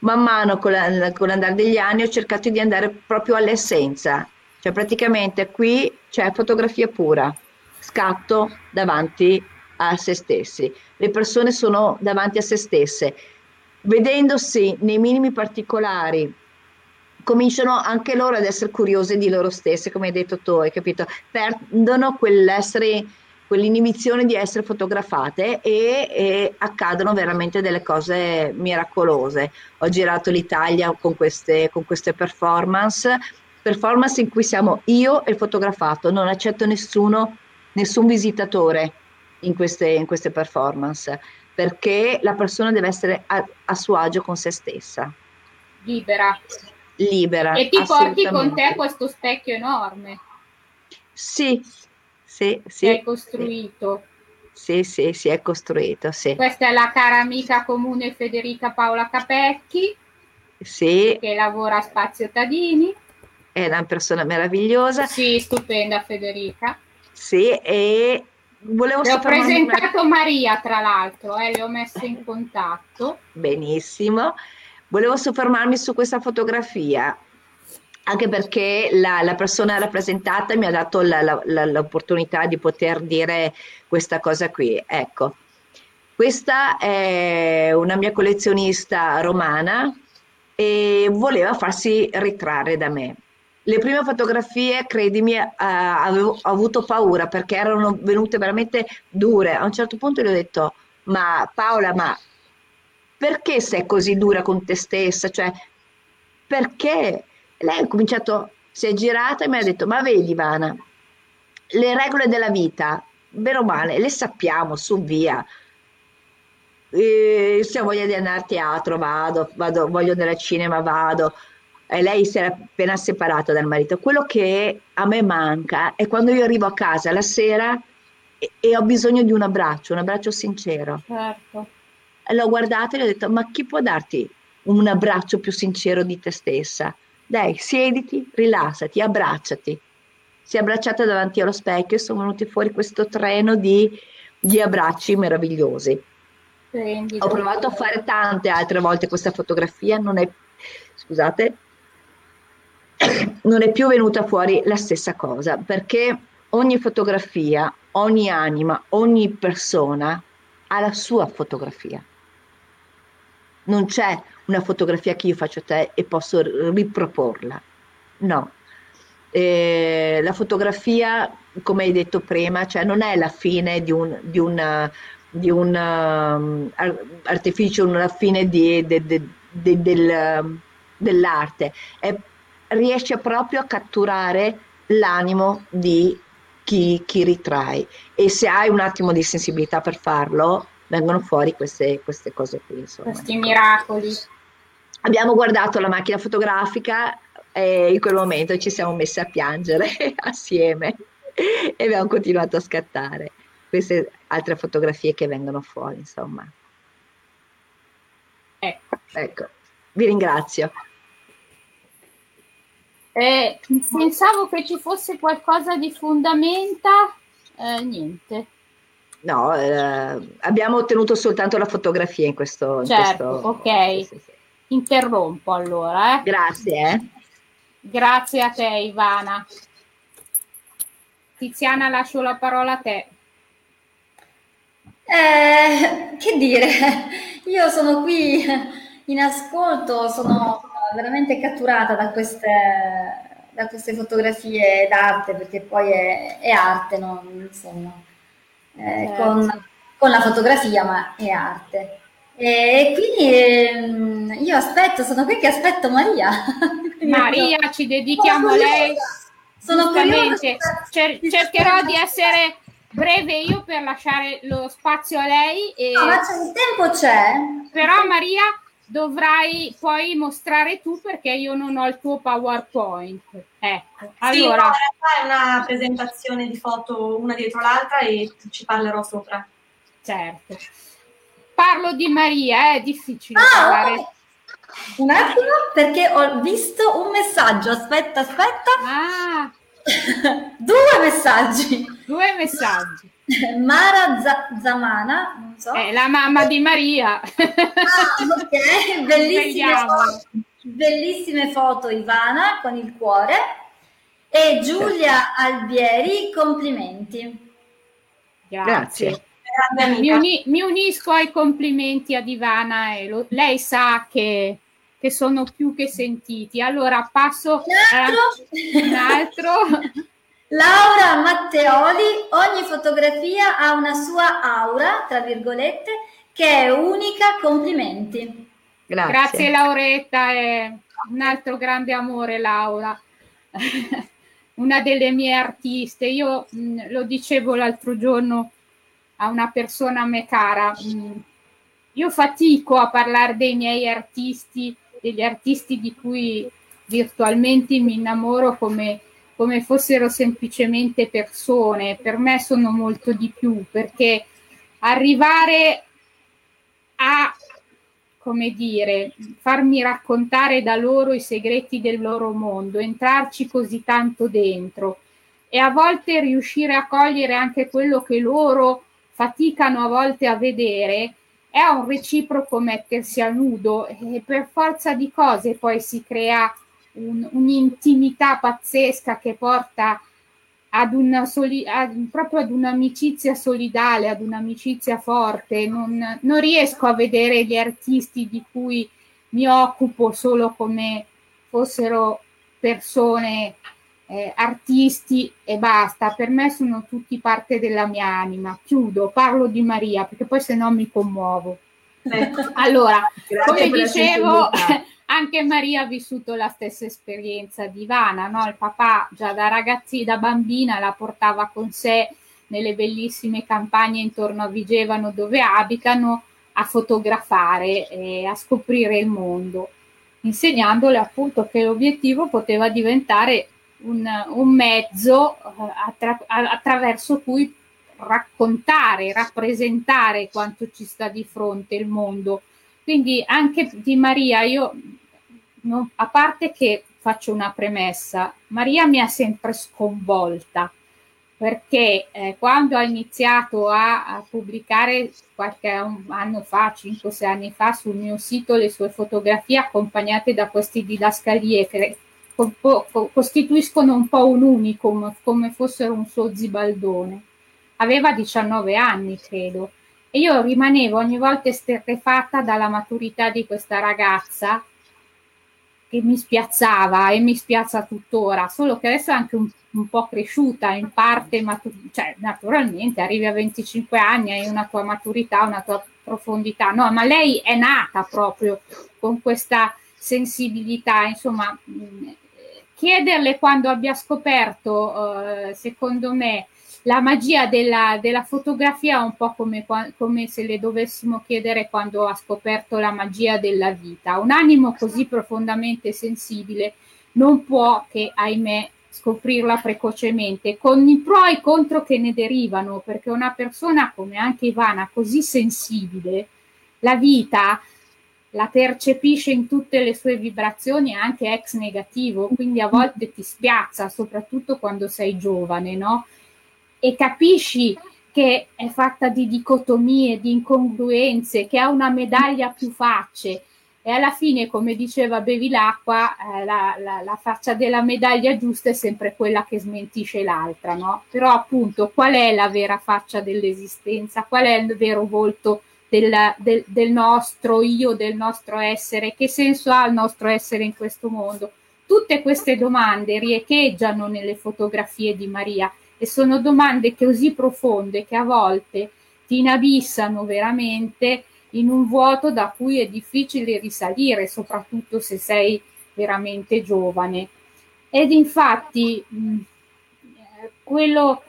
man mano con, la, con l'andare degli anni ho cercato di andare proprio all'essenza, cioè praticamente qui c'è fotografia pura, scatto davanti a se stessi. Le persone sono davanti a se stesse, vedendosi nei minimi particolari, cominciano anche loro ad essere curiose di loro stesse, come hai detto tu, hai capito? Perdono quell'essere quell'inibizione di essere fotografate e, e, accadono veramente delle cose miracolose. Ho girato l'Italia con queste, con queste performance performance in cui siamo io e il fotografato, non accetto nessuno, nessun visitatore in queste, in queste performance, perché la persona deve essere a, a suo agio con se stessa. Libera. Libera. E ti porti con te questo specchio enorme. Sì, sì, sì. Hai costruito. Sì, sì, sì, è costruito, sì. Questa è la cara amica comune Federica Paola Capecchi. Sì. Che lavora a Spazio Tadini è una persona meravigliosa. Sì, stupenda Federica. Sì, e volevo Le ho presentato Maria, tra l'altro, eh, le ho messe in contatto. Benissimo. Volevo soffermarmi su questa fotografia, anche perché la, la persona rappresentata mi ha dato la, la, l'opportunità di poter dire questa cosa qui. Ecco, questa è una mia collezionista romana e voleva farsi ritrarre da me le prime fotografie, credimi, eh, avevo avuto paura perché erano venute veramente dure. A un certo punto gli ho detto, ma Paola, ma perché sei così dura con te stessa? Cioè, perché? Lei ha cominciato, si è girata e mi ha detto, ma vedi Ivana, le regole della vita, bene o male, le sappiamo, su via. E se ho voglia di andare a teatro, vado, vado, voglio andare al cinema, vado eh, lei si era appena separata dal marito. Quello che a me manca è quando io arrivo a casa la sera e, e ho bisogno di un abbraccio, un abbraccio sincero. Certo. L'ho guardata e le ho detto, ma chi può darti un abbraccio più sincero di te stessa? Dai, siediti, rilassati, abbracciati. si è abbracciata davanti allo specchio e sono venuti fuori questo treno di, di abbracci meravigliosi. Prendido. Ho provato a fare tante altre volte questa fotografia, non è, scusate, non è più venuta fuori la stessa cosa, perché ogni fotografia, ogni anima, ogni persona ha la sua fotografia. Non c'è una fotografia che io faccio a te e posso riproporla. No. Eh, la fotografia, come hai detto prima, cioè non è la fine di un, di una, di un um, artificio, la fine di, de, de, de, del, dell'arte, è, riesce proprio a catturare l'animo di chi, chi ritrae e se hai un attimo di sensibilità per farlo, vengono fuori queste, queste cose qui. Insomma. Questi miracoli. Abbiamo guardato la macchina fotografica e in quel momento ci siamo messi a piangere (laughs) assieme e abbiamo continuato a scattare queste altre fotografie che vengono fuori, insomma. Ecco. ecco. Vi ringrazio. Eh, pensavo che ci fosse qualcosa di fondamenta, eh, niente. No, eh, abbiamo ottenuto soltanto la fotografia in questo. Certo, in questo... ok. Sì, sì. Interrompo allora. Eh. Grazie. Eh. Grazie a te, Ivana. Tiziana, lascio la parola a te. Eh, che dire, io sono qui in ascolto, sono veramente catturata da queste, da queste fotografie d'arte, perché poi è, è arte, no? insomma, eh, certo. con, con, la fotografia, ma è arte. E quindi eh, io aspetto, sono qui che aspetto Maria. (laughs) Maria, ci dedichiamo a lei. Sono curiosa. Cer- cercherò di essere breve io per lasciare lo spazio a lei. E... No, ma il tempo c'è. Però Maria dovrai poi mostrare tu perché io non ho il tuo PowerPoint. Ecco, allora. Sì, no, è una presentazione di foto una dietro l'altra e ci parlerò sopra. Certo. Parlo di Maria, è difficile ah, parlare. Un attimo, perché ho visto un messaggio. Aspetta, aspetta. Ah. (laughs) Due messaggi. Due messaggi. (laughs) Mara Z- Zamana, non so. È la mamma di Maria. Ah, ok, (laughs) bellissime foto, bellissime foto Ivana con il cuore. E Giulia Albieri, complimenti. Grazie. Grazie. Mi, uni- mi, unisco ai complimenti ad Ivana e lo- lei sa che, che, sono più che sentiti. Allora passo un altro. Eh, un altro. (laughs) Laura Matteoli, ogni fotografia ha una sua aura, tra virgolette, che è unica, complimenti. Grazie. Grazie Lauretta, è un altro grande amore Laura, (laughs) una delle mie artiste. Io mh, lo dicevo l'altro giorno a una persona a me cara, mh, io fatico a parlare dei miei artisti, degli artisti di cui virtualmente mi innamoro come come fossero semplicemente persone, per me sono molto di più, perché arrivare a, come dire, farmi raccontare da loro i segreti del loro mondo, entrarci così tanto dentro e a volte riuscire a cogliere anche quello che loro faticano a volte a vedere, è un reciproco mettersi a nudo e per forza di cose poi si crea un, un'intimità pazzesca che porta ad una soli- ad, proprio ad un'amicizia solidale, ad un'amicizia forte. Non, non, riesco a vedere gli artisti di cui mi occupo solo come fossero persone, eh, artisti e basta. Per me sono tutti parte della mia anima. Chiudo, parlo di Maria perché poi se no mi commuovo. (laughs) Allora, come dicevo, (laughs) anche Maria ha vissuto la stessa esperienza di Ivana, no? il papà già da ragazzi, da bambina la portava con sé nelle bellissime campagne intorno a Vigevano dove abitano a fotografare e a scoprire il mondo, insegnandole appunto che l'obiettivo poteva diventare un, un mezzo eh, attra- attraverso cui raccontare, rappresentare quanto ci sta di fronte il mondo. Quindi anche di Maria io non, a parte che faccio una premessa. Maria mi ha sempre sconvolta perché eh, quando ho iniziato a, a, pubblicare qualche anno fa, 5-6 anni fa, sul mio sito le sue fotografie accompagnate da queste didascalie costituiscono un po' un unicum, come fossero un suo zibaldone. Aveva 19 anni, credo, e io rimanevo ogni volta esterrefatta dalla maturità di questa ragazza che mi spiazzava e mi spiazza tuttora, solo che adesso è anche un, un po' cresciuta, in parte, matur- cioè naturalmente arrivi a 25 anni, hai una tua maturità, una tua profondità, no, ma lei è nata proprio con questa sensibilità, insomma, chiederle quando abbia scoperto, eh, secondo me, la magia della, della fotografia è un po' come, come, se le dovessimo chiedere quando ha scoperto la magia della vita. Un animo così profondamente sensibile non può che, ahimè, scoprirla precocemente, con i pro e i contro che ne derivano, perché una persona come anche Ivana, così sensibile, la vita la percepisce in tutte le sue vibrazioni anche ex negativo, quindi a volte ti spiazza, soprattutto quando sei giovane, no? E capisci che è fatta di dicotomie, di incongruenze, che ha una medaglia più facce e alla fine, come diceva Bevilacqua, eh, la, la, la, faccia della medaglia giusta è sempre quella che smentisce l'altra, no? Però appunto qual è la vera faccia dell'esistenza? Qual è il vero volto del, del, del, nostro io, del nostro essere, che senso ha il nostro essere in questo mondo? Tutte queste domande riecheggiano nelle fotografie di Maria e sono domande così profonde che a volte ti inabissano veramente in un vuoto da cui è difficile risalire, soprattutto se sei veramente giovane. Ed infatti mh, quello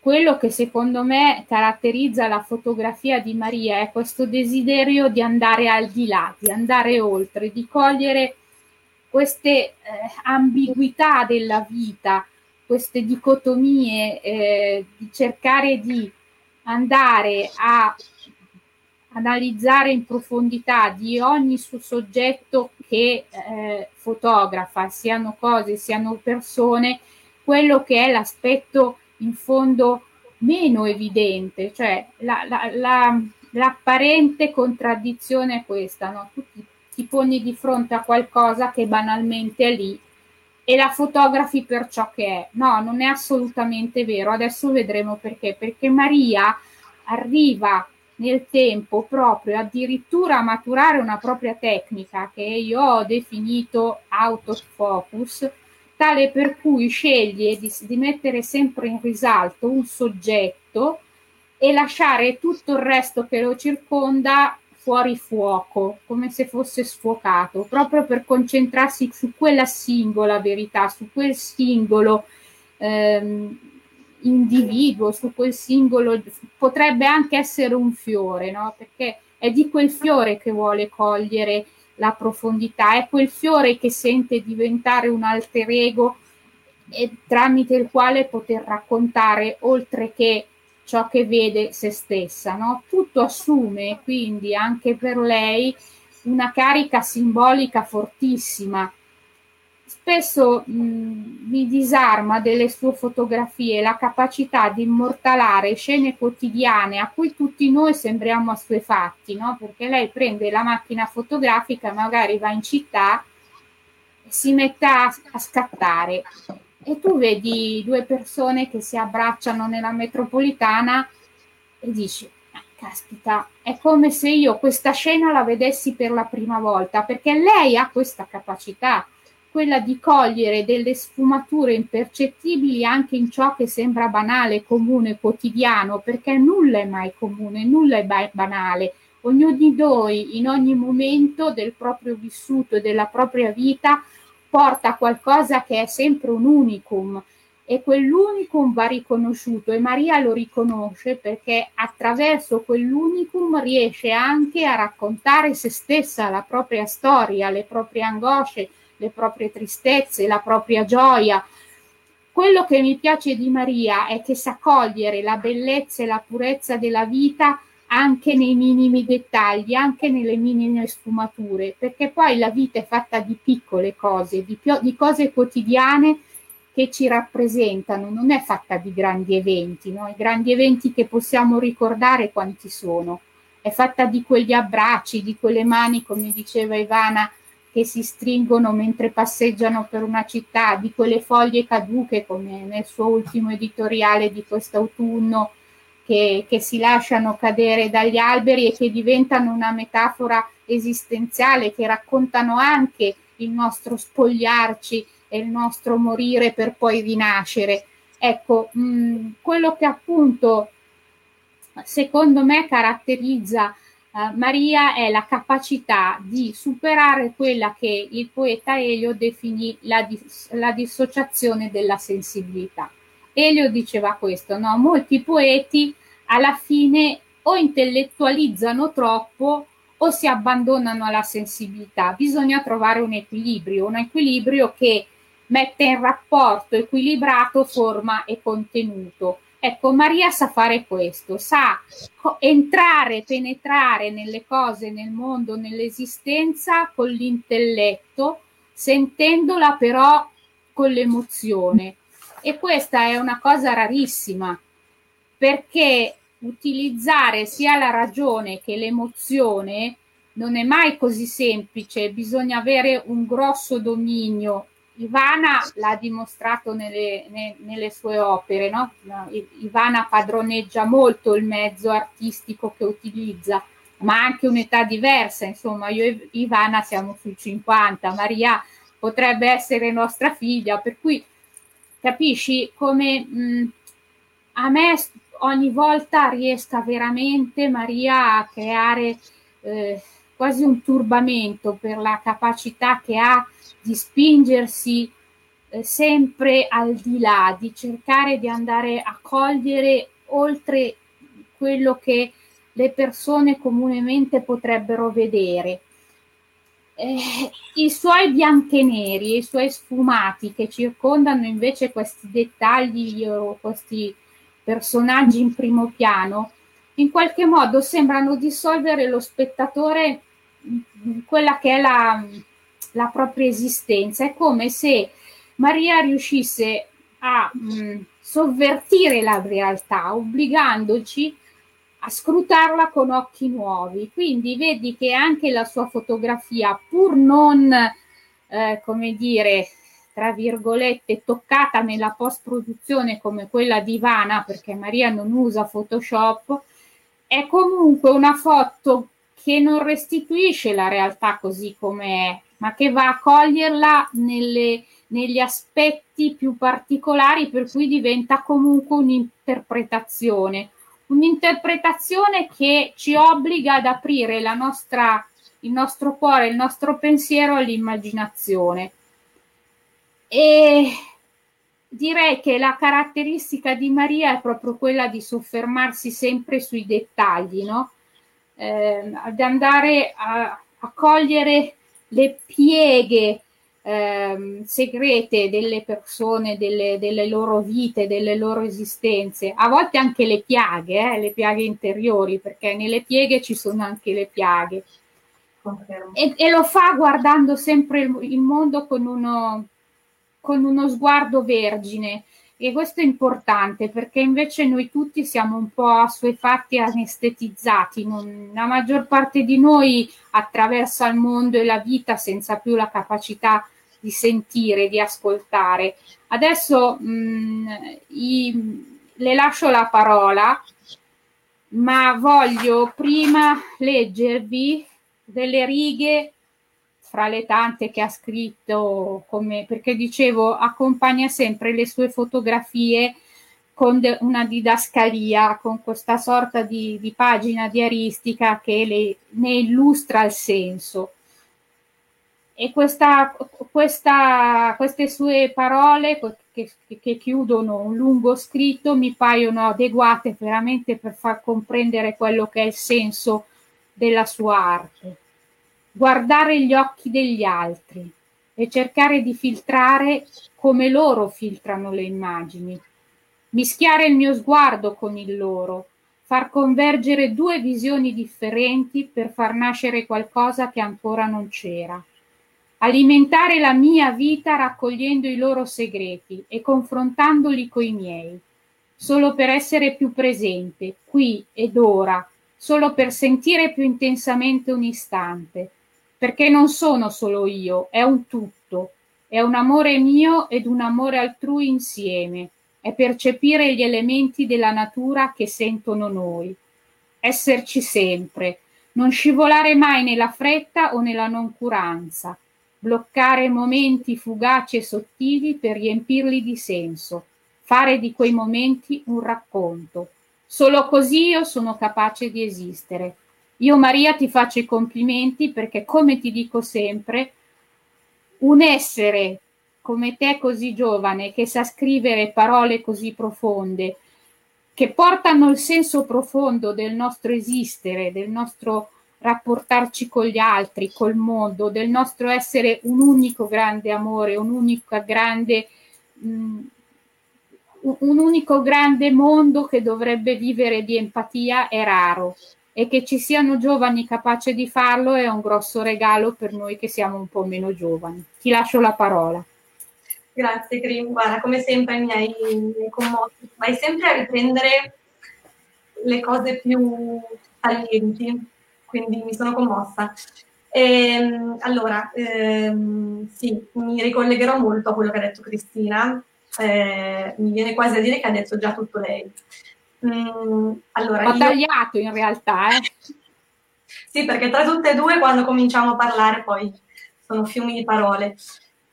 quello che secondo me caratterizza la fotografia di Maria è questo desiderio di andare al di là, di andare oltre, di cogliere queste eh, ambiguità della vita, queste dicotomie, eh, di cercare di andare a analizzare in profondità di ogni suo soggetto che eh, fotografa, siano cose, siano persone, quello che è l'aspetto in fondo meno evidente, cioè la, la, la, l'apparente contraddizione è questa, no? tu ti, ti poni di fronte a qualcosa che banalmente è lì e la fotografi per ciò che è. No, non è assolutamente vero. Adesso vedremo perché. Perché Maria arriva nel tempo proprio addirittura a maturare una propria tecnica che io ho definito autofocus, tale per cui sceglie di, di mettere sempre in risalto un soggetto e lasciare tutto il resto che lo circonda fuori fuoco, come se fosse sfuocato, proprio per concentrarsi su quella singola verità, su quel singolo ehm, individuo, su quel singolo, potrebbe anche essere un fiore, no? Perché è di quel fiore che vuole cogliere la profondità, è quel fiore che sente diventare un alter ego e tramite il quale poter raccontare oltre che ciò che vede se stessa. No? Tutto assume quindi anche per lei una carica simbolica fortissima spesso mh, mi disarma delle sue fotografie la capacità di immortalare scene quotidiane a cui tutti noi sembriamo assuefatti, no? perché lei prende la macchina fotografica, magari va in città e si mette a, a scattare e tu vedi due persone che si abbracciano nella metropolitana e dici caspita, è come se io questa scena la vedessi per la prima volta, perché lei ha questa capacità quella di cogliere delle sfumature impercettibili anche in ciò che sembra banale, comune, quotidiano, perché nulla è mai comune, nulla è ba- banale. Ognuno di noi in ogni momento del proprio vissuto e della propria vita porta qualcosa che è sempre un unicum e quell'unicum va riconosciuto e Maria lo riconosce perché attraverso quell'unicum riesce anche a raccontare se stessa, la propria storia, le proprie angosce, le proprie tristezze, la propria gioia. Quello che mi piace di Maria è che sa cogliere la bellezza e la purezza della vita anche nei minimi dettagli, anche nelle minime sfumature, perché poi la vita è fatta di piccole cose, di, pio- di cose quotidiane che ci rappresentano, non è fatta di grandi eventi, no? i grandi eventi che possiamo ricordare quanti sono, è fatta di quegli abbracci, di quelle mani, come diceva Ivana, che si stringono mentre passeggiano per una città, di quelle foglie caduche, come nel suo ultimo editoriale di quest'autunno, che, che si lasciano cadere dagli alberi e che diventano una metafora esistenziale, che raccontano anche il nostro spogliarci e il nostro morire per poi rinascere. Ecco, mh, mm, quello che appunto secondo me caratterizza uh, Maria è la capacità di superare quella che il poeta Elio definì la, dis- la dissociazione della sensibilità. Elio diceva questo, no? molti poeti alla fine o intellettualizzano troppo o si abbandonano alla sensibilità. Bisogna trovare un equilibrio, un equilibrio che mette in rapporto equilibrato forma e contenuto. Ecco, Maria sa fare questo, sa entrare, penetrare nelle cose, nel mondo, nell'esistenza con l'intelletto, sentendola però con l'emozione. E questa è una cosa rarissima, perché utilizzare sia la ragione che l'emozione non è mai così semplice, bisogna avere un grosso dominio Ivana l'ha dimostrato nelle, ne, nelle sue opere, no? Ivana padroneggia molto il mezzo artistico che utilizza, ma anche un'età diversa, insomma, io e Ivana siamo sui 50, Maria potrebbe essere nostra figlia, per cui capisci come mh, a me ogni volta riesca veramente Maria a creare eh, quasi un turbamento per la capacità che ha di spingersi eh, sempre al di là, di cercare di andare a cogliere oltre quello che le persone comunemente potrebbero vedere. Eh, I suoi bianchi e neri, i suoi sfumati che circondano invece questi dettagli o questi personaggi in primo piano, in qualche modo sembrano dissolvere lo spettatore quella che è la, la propria esistenza. È come se Maria riuscisse a mh, sovvertire la realtà, obbligandoci a scrutarla con occhi nuovi. Quindi vedi che anche la sua fotografia, pur non, eh, come dire, tra virgolette, toccata nella post-produzione come quella di Ivana, perché Maria non usa Photoshop, è comunque una foto che non restituisce la realtà così com'è, ma che va a coglierla nelle, negli aspetti più particolari per cui diventa comunque un'interpretazione, un'interpretazione che ci obbliga ad aprire la nostra, il nostro cuore, il nostro pensiero all'immaginazione. E direi che la caratteristica di Maria è proprio quella di soffermarsi sempre sui dettagli, no? Eh, ad andare a, a cogliere le pieghe eh, segrete delle persone, delle, delle, loro vite, delle loro esistenze, a volte anche le piaghe, eh, le piaghe interiori, perché nelle pieghe ci sono anche le piaghe. E, e, lo fa guardando sempre il, il mondo con uno, con uno sguardo vergine, e questo è importante perché invece noi tutti siamo un po' assuefatti e anestetizzati. Non, la maggior parte di noi attraversa il mondo e la vita senza più la capacità di sentire, di ascoltare. Adesso mh, mm, i, le lascio la parola, ma voglio prima leggervi delle righe fra le tante che ha scritto, come, perché dicevo, accompagna sempre le sue fotografie con de, una didascalia, con questa sorta di, di pagina diaristica che le, ne illustra il senso. E questa, questa, queste sue parole che, che chiudono un lungo scritto mi paiono adeguate veramente per far comprendere quello che è il senso della sua arte guardare gli occhi degli altri e cercare di filtrare come loro filtrano le immagini, mischiare il mio sguardo con il loro, far convergere due visioni differenti per far nascere qualcosa che ancora non c'era. Alimentare la mia vita raccogliendo i loro segreti e confrontandoli coi miei, solo per essere più presente, qui ed ora, solo per sentire più intensamente un istante, perché non sono solo io, è un tutto, è un amore mio ed un amore altrui insieme, è percepire gli elementi della natura che sentono noi, esserci sempre, non scivolare mai nella fretta o nella noncuranza, bloccare momenti fugaci e sottili per riempirli di senso, fare di quei momenti un racconto. Solo così io sono capace di esistere. Io Maria ti faccio i complimenti perché, come ti dico sempre, un essere come te così giovane, che sa scrivere parole così profonde, che portano il senso profondo del nostro esistere, del nostro rapportarci con gli altri, col mondo, del nostro essere un unico grande amore, un unico grande, mm, un unico grande mondo che dovrebbe vivere di empatia è raro e che ci siano giovani capaci di farlo è un grosso regalo per noi che siamo un po' meno giovani. Ti lascio la parola. Grazie Grim, guarda come sempre mi hai, commosso, vai sempre a riprendere le cose più taglienti, quindi mi sono commossa. E, ehm, allora, ehm, sì, mi ricollegherò molto a quello che ha detto Cristina, eh, mi viene quasi a dire che ha detto già tutto lei. Mm, allora, Ho io... tagliato in realtà, eh. (laughs) sì, perché tra tutte e due quando cominciamo a parlare poi sono fiumi di parole.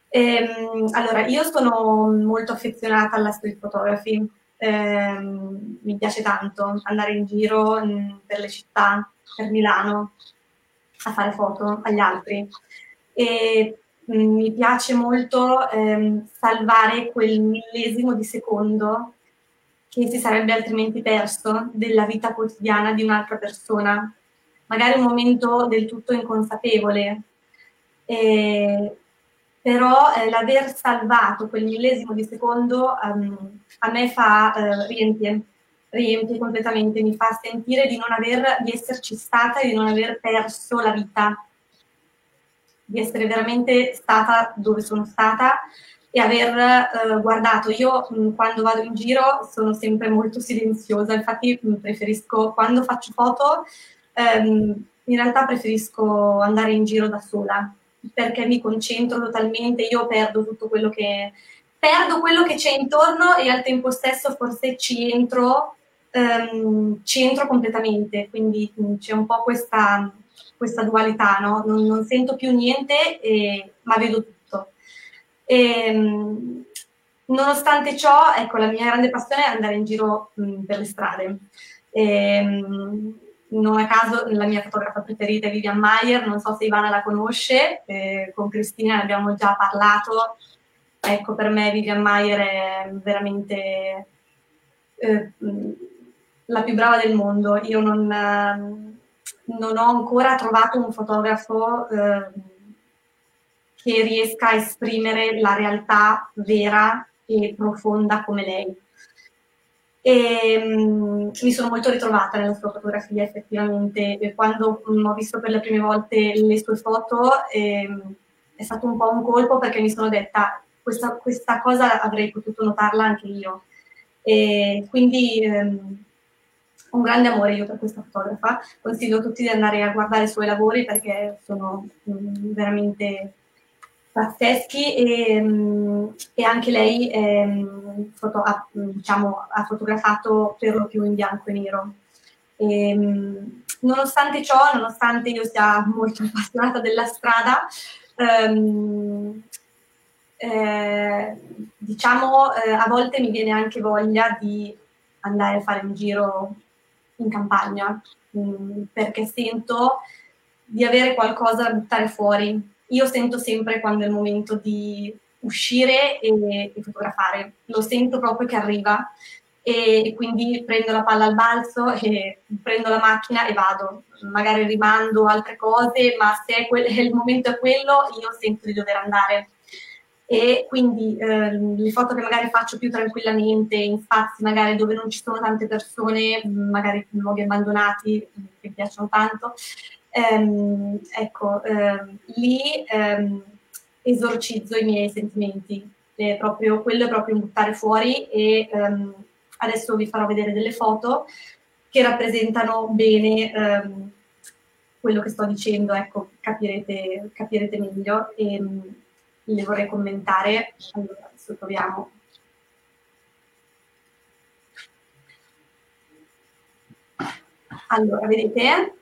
Ehm, allora, io sono molto affezionata alla street photography, ehm, mi piace tanto andare in giro in, mm, per le città, per Milano, a fare foto agli altri. E mh, mm, mi piace molto ehm, salvare quel millesimo di secondo che si sarebbe altrimenti perso della vita quotidiana di un'altra persona, magari un momento del tutto inconsapevole. E però eh, l'aver salvato quel millesimo di secondo um, a me fa eh, riempie, riempie completamente, mi fa sentire di non aver, di esserci stata e di non aver perso la vita, di essere veramente stata dove sono stata e aver eh, guardato. Io mh, quando vado in giro sono sempre molto silenziosa, infatti mh, preferisco quando faccio foto, ehm, in realtà preferisco andare in giro da sola perché mi concentro totalmente, io perdo tutto quello che perdo quello che c'è intorno e al tempo stesso forse ci entro, um, ci entro completamente, quindi mm, c'è un po' questa, questa dualità, no? non, non, sento più niente, e, ma vedo tutto. E, um, nonostante ciò, ecco, la mia grande passione è andare in giro mh, per le strade. E, um, non a caso la mia fotografa preferita è Vivian Mayer, non so se Ivana la conosce, eh, con Cristina ne abbiamo già parlato. Ecco, per me Vivian Mayer è veramente eh, la più brava del mondo. Io non, non ho ancora trovato un fotografo eh, che riesca a esprimere la realtà vera e profonda come lei. E um, mi sono molto ritrovata nella sua fotografia effettivamente. E quando um, ho visto per le prime volte le sue foto um, è stato un po' un colpo perché mi sono detta questa, questa cosa avrei potuto notarla anche io. E quindi ehm, un grande amore io per questa fotografa. Consiglio a tutti di andare a guardare i suoi lavori perché sono veramente pazzeschi e, mm, e anche lei ehm, foto, ha, diciamo, ha, fotografato per lo più in bianco e nero. E, mm, nonostante ciò, nonostante io sia molto (laughs) appassionata della strada, ehm, eh, diciamo eh, a volte mi viene anche voglia di andare a fare un giro in campagna mh, mm, perché sento di avere qualcosa da buttare fuori io sento sempre quando è il momento di uscire e, e fotografare, lo sento proprio che arriva e, quindi prendo la palla al balzo (laughs) e prendo la macchina e vado. Magari rimando altre cose, ma se quel, (laughs) il momento è quello, io sento di dover andare. e quindi eh, le foto che magari faccio più tranquillamente in spazi magari dove non ci sono tante persone, magari in luoghi abbandonati che mi piacciono tanto, ehm, ecco, ehm, lì ehm, esorcizzo i miei sentimenti, è proprio, quello è proprio buttare fuori e ehm, adesso vi farò vedere delle foto che rappresentano bene ehm, quello che sto dicendo, ecco, capirete, capirete meglio. E, ehm, le vorrei commentare. Allora, adesso proviamo. Allora, vedete?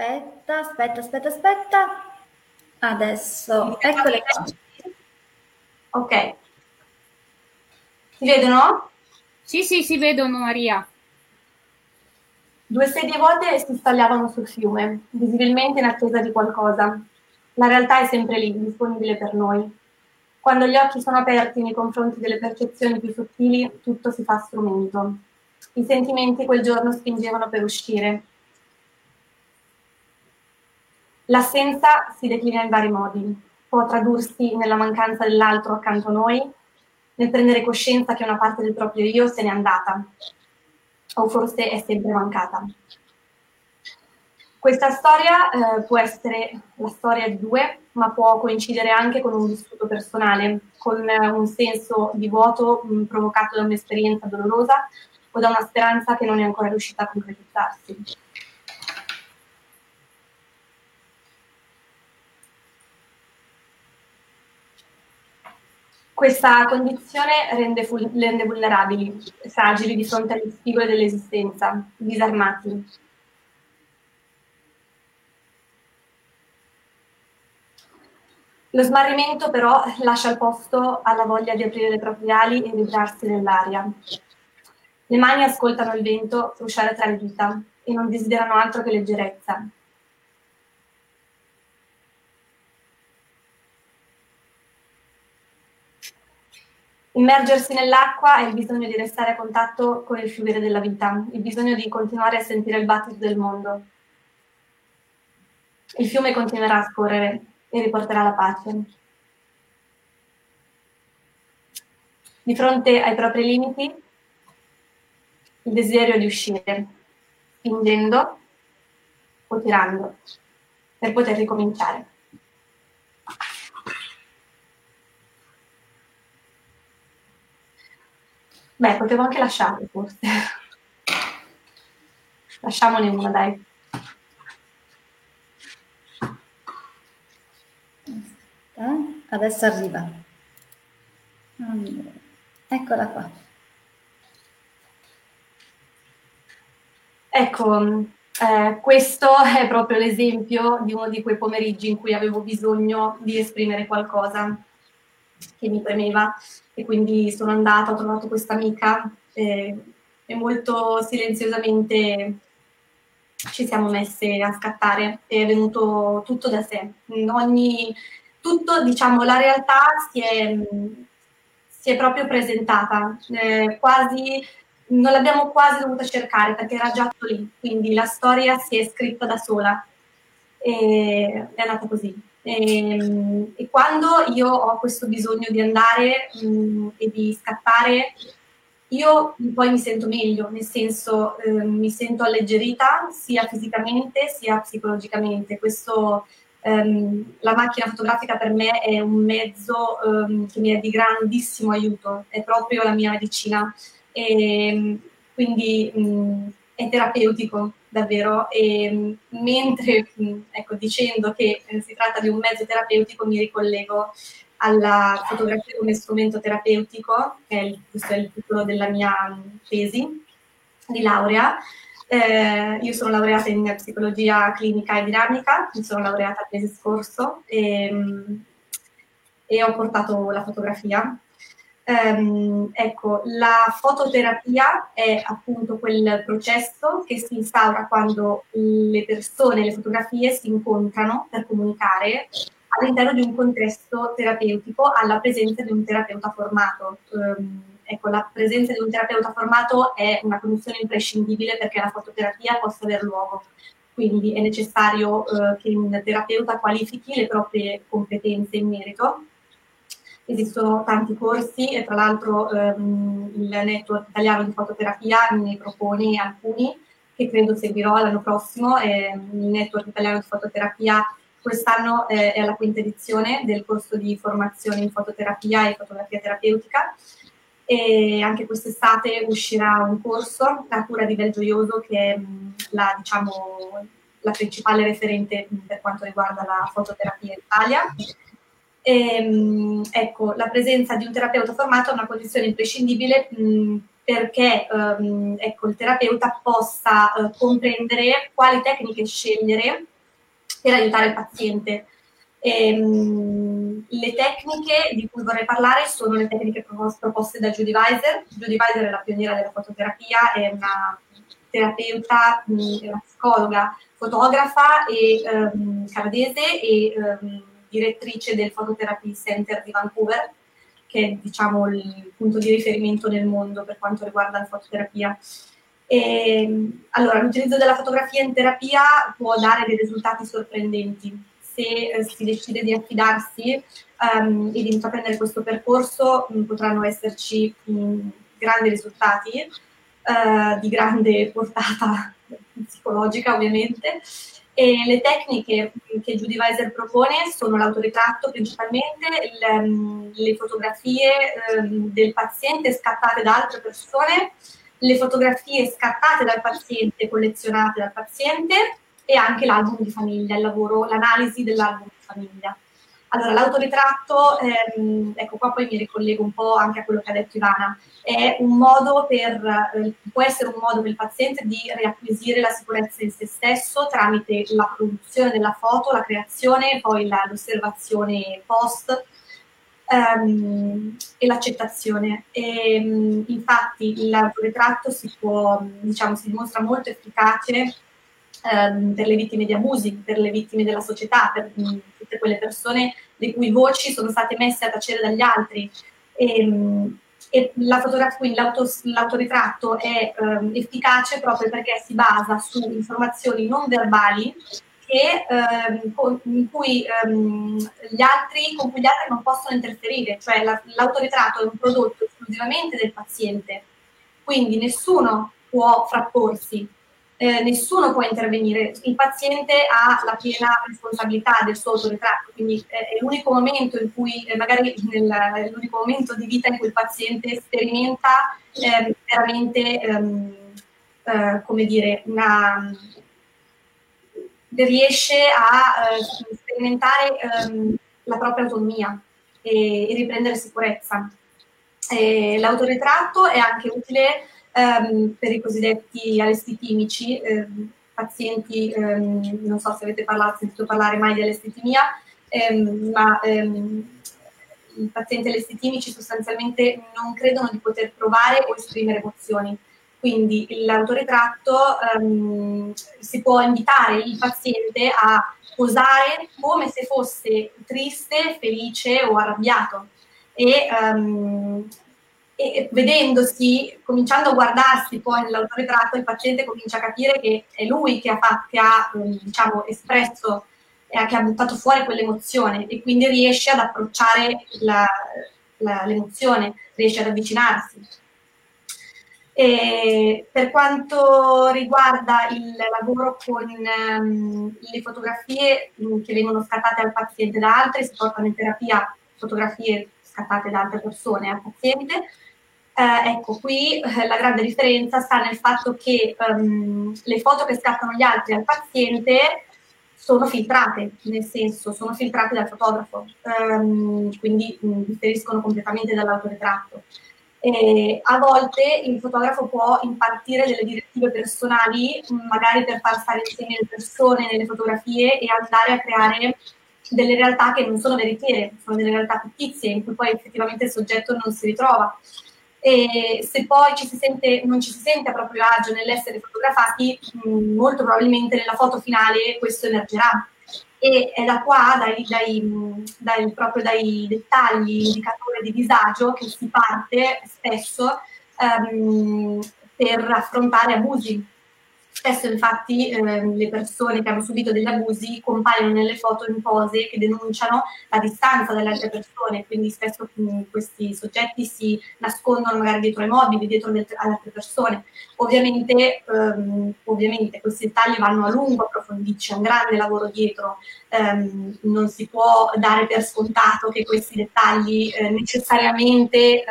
Aspetta, aspetta, aspetta, aspetta. Adesso, eccole qua. Ok. Si vedono? Sì, sì, si vedono Maria. Due sedie vuote si stagliavano sul fiume, visibilmente in attesa di qualcosa. La realtà è sempre lì, disponibile per noi. Quando gli occhi sono aperti nei confronti delle percezioni più sottili, tutto si fa strumento. I sentimenti quel giorno spingevano per uscire. L'assenza si declina in vari modi. Può tradursi nella mancanza dell'altro accanto a noi, nel prendere coscienza che una parte del proprio io se n'è andata, o forse è sempre mancata. Questa storia eh, può essere la storia di due, ma può coincidere anche con un vissuto personale, con eh, un senso di vuoto mh, provocato da un'esperienza dolorosa o da una speranza che non è ancora riuscita a concretizzarsi. Questa condizione rende, rende vulnerabili, fragili di fronte alle spigole dell'esistenza, disarmati, Lo smarrimento però lascia il posto alla voglia di aprire le proprie ali e vibrarsi nell'aria. Le mani ascoltano il vento frusciare tra le dita e non desiderano altro che leggerezza. Immergersi nell'acqua è il bisogno di restare a contatto con il fluire della vita, il bisogno di continuare a sentire il battito del mondo. Il fiume continuerà a scorrere, e riporterà la pace. Di fronte ai propri limiti, il desiderio di uscire, spingendo o tirando, per poter ricominciare. Beh, potevo anche lasciarlo forse. Lasciamone una, dai. Eh? Adesso arriva. Eccola qua. Ecco, eh, questo è proprio l'esempio di uno di quei pomeriggi in cui avevo bisogno di esprimere qualcosa che mi premeva e quindi sono andata, ho trovato questa amica e, e molto silenziosamente ci siamo messe a scattare, è venuto tutto da sé. Ogni tutto, diciamo, la realtà si è, si è proprio presentata, eh, quasi, non l'abbiamo quasi dovuta cercare perché era già lì, quindi la storia si è scritta da sola e è andata così. E, e quando io ho questo bisogno di andare mh, mm, e di scattare, io poi mi sento meglio, nel senso eh, mi sento alleggerita sia fisicamente sia psicologicamente. Questo Um, la macchina fotografica per me è un mezzo um, che mi è di grandissimo aiuto, è proprio la mia medicina e quindi um, è terapeutico davvero e mentre ecco, dicendo che eh, si tratta di un mezzo terapeutico mi ricollego alla fotografia come strumento terapeutico, che è il, questo è il titolo della mia tesi di laurea, eh, io sono laureata in psicologia clinica e dinamica, mi sono laureata mese scorso e, e ho portato la fotografia. Um, ecco, la fototerapia è appunto quel processo che si instaura quando le persone, le fotografie si incontrano per comunicare all'interno di un contesto terapeutico alla presenza di un terapeuta formato. Um, ecco, la presenza di un terapeuta formato è una condizione imprescindibile perché la fototerapia possa aver luogo. quindi è necessario eh, che un terapeuta qualifichi le proprie competenze in merito. Esistono tanti corsi e tra l'altro ehm, il network italiano di fototerapia ne propone alcuni che credo seguirò l'anno prossimo. Eh, il network italiano di fototerapia quest'anno eh, è alla quinta edizione del corso di formazione in fototerapia e fotografia terapeutica e anche quest'estate uscirà un corso a cura di Bel Gioioso che è la, diciamo, la principale referente per quanto riguarda la fototerapia in Italia. E, ecco, la presenza di un terapeuta formato è una condizione imprescindibile mh, perché um, ecco, il terapeuta possa uh, comprendere quali tecniche scegliere per aiutare il paziente. E, um, le tecniche di cui vorrei parlare sono le tecniche proposte da Judy Weiser. Judy Weiser è la pioniera della fototerapia, è una terapeuta, è una psicologa, fotografa e um, canadese e um, direttrice del Phototherapy Center di Vancouver, che è diciamo, il punto di riferimento nel mondo per quanto riguarda la fototerapia. E, allora, l'utilizzo della fotografia in terapia può dare dei risultati sorprendenti se eh, si decide di affidarsi um, e di intraprendere questo percorso, mh, potranno esserci mh, grandi risultati uh, di grande portata psicologica, ovviamente. E le tecniche che Judy Weiser propone sono l'autoritratto principalmente, il, le fotografie um, del paziente scattate da altre persone, le fotografie scattate dal paziente, collezionate dal paziente e anche l'album di famiglia, il lavoro, l'analisi dell'album di famiglia. Allora, l'autoritratto, ehm, ecco qua poi mi ricollego un po' anche a quello che ha detto Ivana, è un modo per, eh, può essere un modo per il paziente di riacquisire la sicurezza in se stesso tramite la produzione della foto, la creazione, poi la, l'osservazione post ehm, e l'accettazione. E, infatti l'autoritratto si può, diciamo, si dimostra molto efficace ehm, per le vittime di abusi, per le vittime della società, per tutte quelle persone le cui voci sono state messe a tacere dagli altri. E, mh, e la fotografia, quindi l'auto, l'autoritratto è ehm, efficace proprio perché si basa su informazioni non verbali che, ehm, con, cui, ehm, gli altri, con cui gli altri non possono interferire, cioè la, l'autoritratto è un prodotto esclusivamente del paziente, quindi nessuno può frapporsi eh, nessuno può intervenire, il paziente ha la piena responsabilità del suo autoritratto, quindi eh, è l'unico momento in cui, eh, magari nel, l'unico momento di vita in cui il paziente sperimenta ehm, veramente, ehm, eh, come dire, una, riesce a eh, sperimentare ehm, la propria autonomia e, e riprendere sicurezza. l'autoritratto è anche utile ehm, per i cosiddetti alestitimici, ehm, pazienti, ehm, non so se avete parlato, sentito parlare mai di alestitimia, ehm, ma ehm, i pazienti alestitimici sostanzialmente non credono di poter provare o esprimere emozioni. Quindi l'autoritratto ehm, si può invitare il paziente a posare come se fosse triste, felice o arrabbiato. E um, e vedendosi, cominciando a guardarsi poi nell'autoritratto, il paziente comincia a capire che è lui che ha, fatto, che ha mm, diciamo, espresso e che ha buttato fuori quell'emozione e quindi riesce ad approcciare la, la, l'emozione, riesce ad avvicinarsi. E per quanto riguarda il lavoro con um, le fotografie um, che vengono scattate al paziente da altri, si portano in terapia fotografie scattate da altre persone al paziente, eh, ecco, qui eh, la grande differenza sta nel fatto che um, le foto che scattano gli altri al paziente sono filtrate, nel senso sono filtrate dal fotografo, um, quindi mm, differiscono completamente dall'autoritratto. E a volte il fotografo può impartire delle direttive personali, mm, magari per far stare insieme le persone nelle fotografie e andare a creare delle realtà che non sono veritiere, sono delle realtà fittizie in cui poi effettivamente il soggetto non si ritrova e se poi ci sente, non ci si sente a proprio agio nell'essere fotografati, mh, molto probabilmente nella foto finale questo emergerà. E è da qua, dai, dai, dai, proprio dai dettagli, indicatori di disagio, che si parte spesso um, per affrontare abusi. Spesso infatti eh, le persone che hanno subito degli abusi compaiono nelle foto in pose che denunciano la distanza dalle altre persone, quindi spesso mh, questi soggetti si nascondono magari dietro ai mobili, dietro le altre persone. Ovviamente, ehm, ovviamente questi dettagli vanno a lungo approfonditi, c'è un grande lavoro dietro, ehm, non si può dare per scontato che questi dettagli eh, necessariamente...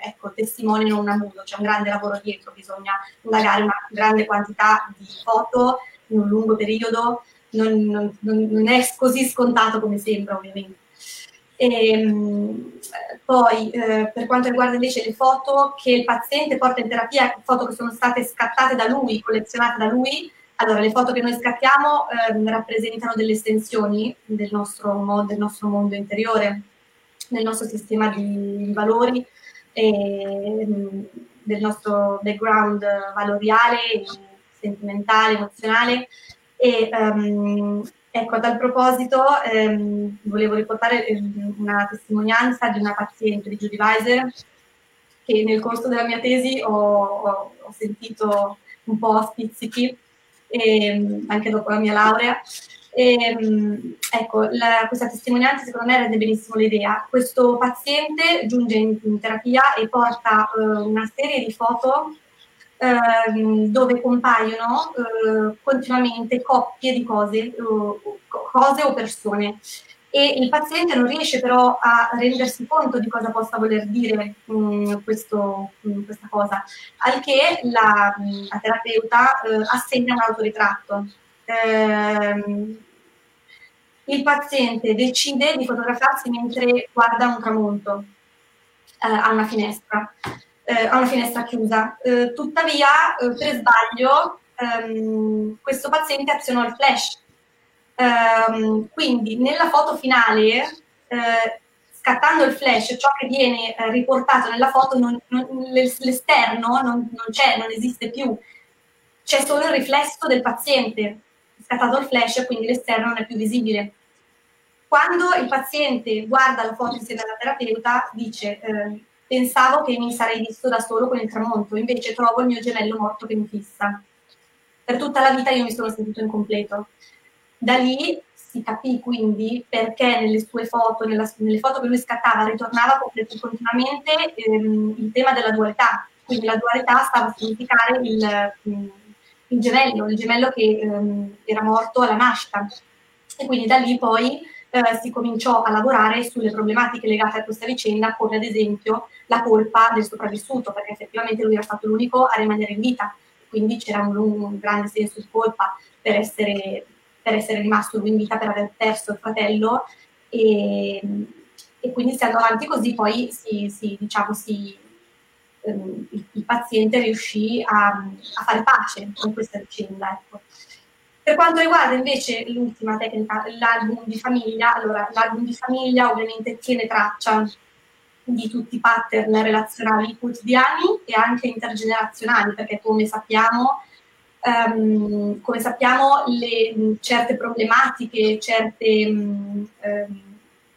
Ecco, testimoniano un abuso, c'è un grande lavoro dietro, bisogna indagare una grande quantità di foto in un lungo periodo, non, non, non è così scontato come sembra ovviamente. E, ehm, poi eh, per quanto riguarda invece le foto che il paziente porta in terapia, foto che sono state scattate da lui, collezionate da lui, allora le foto che noi scattiamo eh, rappresentano delle estensioni del nostro, del nostro mondo interiore, del nostro sistema di valori, e, del nostro background valoriale, sentimentale, emozionale. E um, ecco, a tal proposito um, volevo riportare una testimonianza di una paziente di Judy Weiser che nel corso della mia tesi ho, ho, ho sentito un po' a spizzichi, e, anche dopo la mia laurea, e, ehm, ecco, la, questa testimonianza secondo me rende benissimo l'idea. Questo paziente giunge in, in terapia e porta eh, una serie di foto eh, dove compaiono eh, continuamente coppie di cose, cose o persone. E il paziente non riesce però a rendersi conto di cosa possa voler dire mh, mm, questo, mh, mm, questa cosa, al che la, la terapeuta eh, assegna un autoritratto. Eh, il paziente decide di fotografarsi mentre guarda un tramonto eh, a una finestra, eh, a una finestra chiusa. Eh, tuttavia, eh, per sbaglio, ehm, questo paziente azionò il flash. Ehm, quindi nella foto finale, eh, scattando il flash, ciò che viene eh, riportato nella foto, non, non, l'esterno non, non c'è, non esiste più. C'è solo il riflesso del paziente scattato il flash, quindi l'esterno non è più visibile. Quando il paziente guarda la foto insieme alla terapeuta, dice eh, pensavo che mi sarei visto da solo con il tramonto, invece trovo il mio gemello morto che mi fissa. Per tutta la vita io mi sono sentito incompleto. Da lì si capì quindi perché nelle sue foto, nella, nelle foto che lui scattava, ritornava continuamente ehm, il tema della dualità. Quindi la dualità stava a significare il, mm, il gemello, il gemello che ehm, era morto alla nascita. E quindi da lì poi eh, si cominciò a lavorare sulle problematiche legate a questa vicenda, come ad esempio la colpa del sopravvissuto, perché effettivamente lui era stato l'unico a rimanere in vita, quindi c'era un, un grande senso di colpa per essere, per essere, rimasto lui in vita, per aver perso il fratello e, e quindi se andò avanti così poi si, si, diciamo, si, ehm, il, paziente riuscì a, a, fare pace con questa vicenda. Ecco. Per quanto riguarda invece l'ultima tecnica, l'album di famiglia, allora l'album di famiglia ovviamente tiene traccia di tutti i pattern relazionali quotidiani e anche intergenerazionali, perché come sappiamo, um, come sappiamo le, certe problematiche, certe um,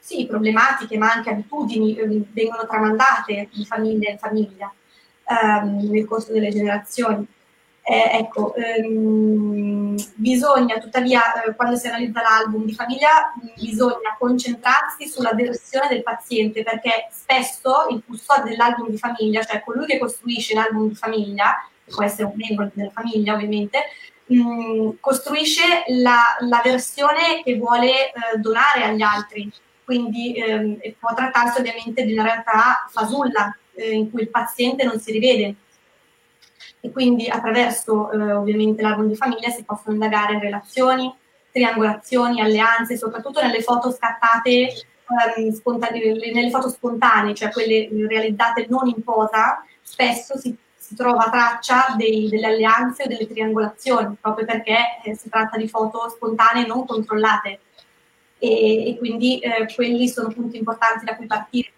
sì, problematiche, ma anche abitudini um, vengono tramandate di famiglia in famiglia nel corso delle generazioni. Eh, ecco, ehm, bisogna tuttavia, eh, quando si analizza l'album di famiglia, bisogna concentrarsi sulla versione del paziente, perché spesso il custode dell'album di famiglia, cioè colui che costruisce l'album di famiglia, può essere un membro della famiglia ovviamente, mh, costruisce la, la, versione che vuole eh, donare agli altri. Quindi ehm, può trattarsi ovviamente di una realtà fasulla, eh, in cui il paziente non si rivede e quindi attraverso eh, ovviamente l'album di famiglia si possono indagare relazioni, triangolazioni, alleanze, soprattutto nelle foto scattate, ehm, spontanee, nelle foto spontanee, cioè quelle realizzate non in posa, spesso si, si trova traccia dei, delle alleanze o delle triangolazioni, proprio perché eh, si tratta di foto spontanee non controllate. E, e quindi eh, quelli sono punti importanti da cui partire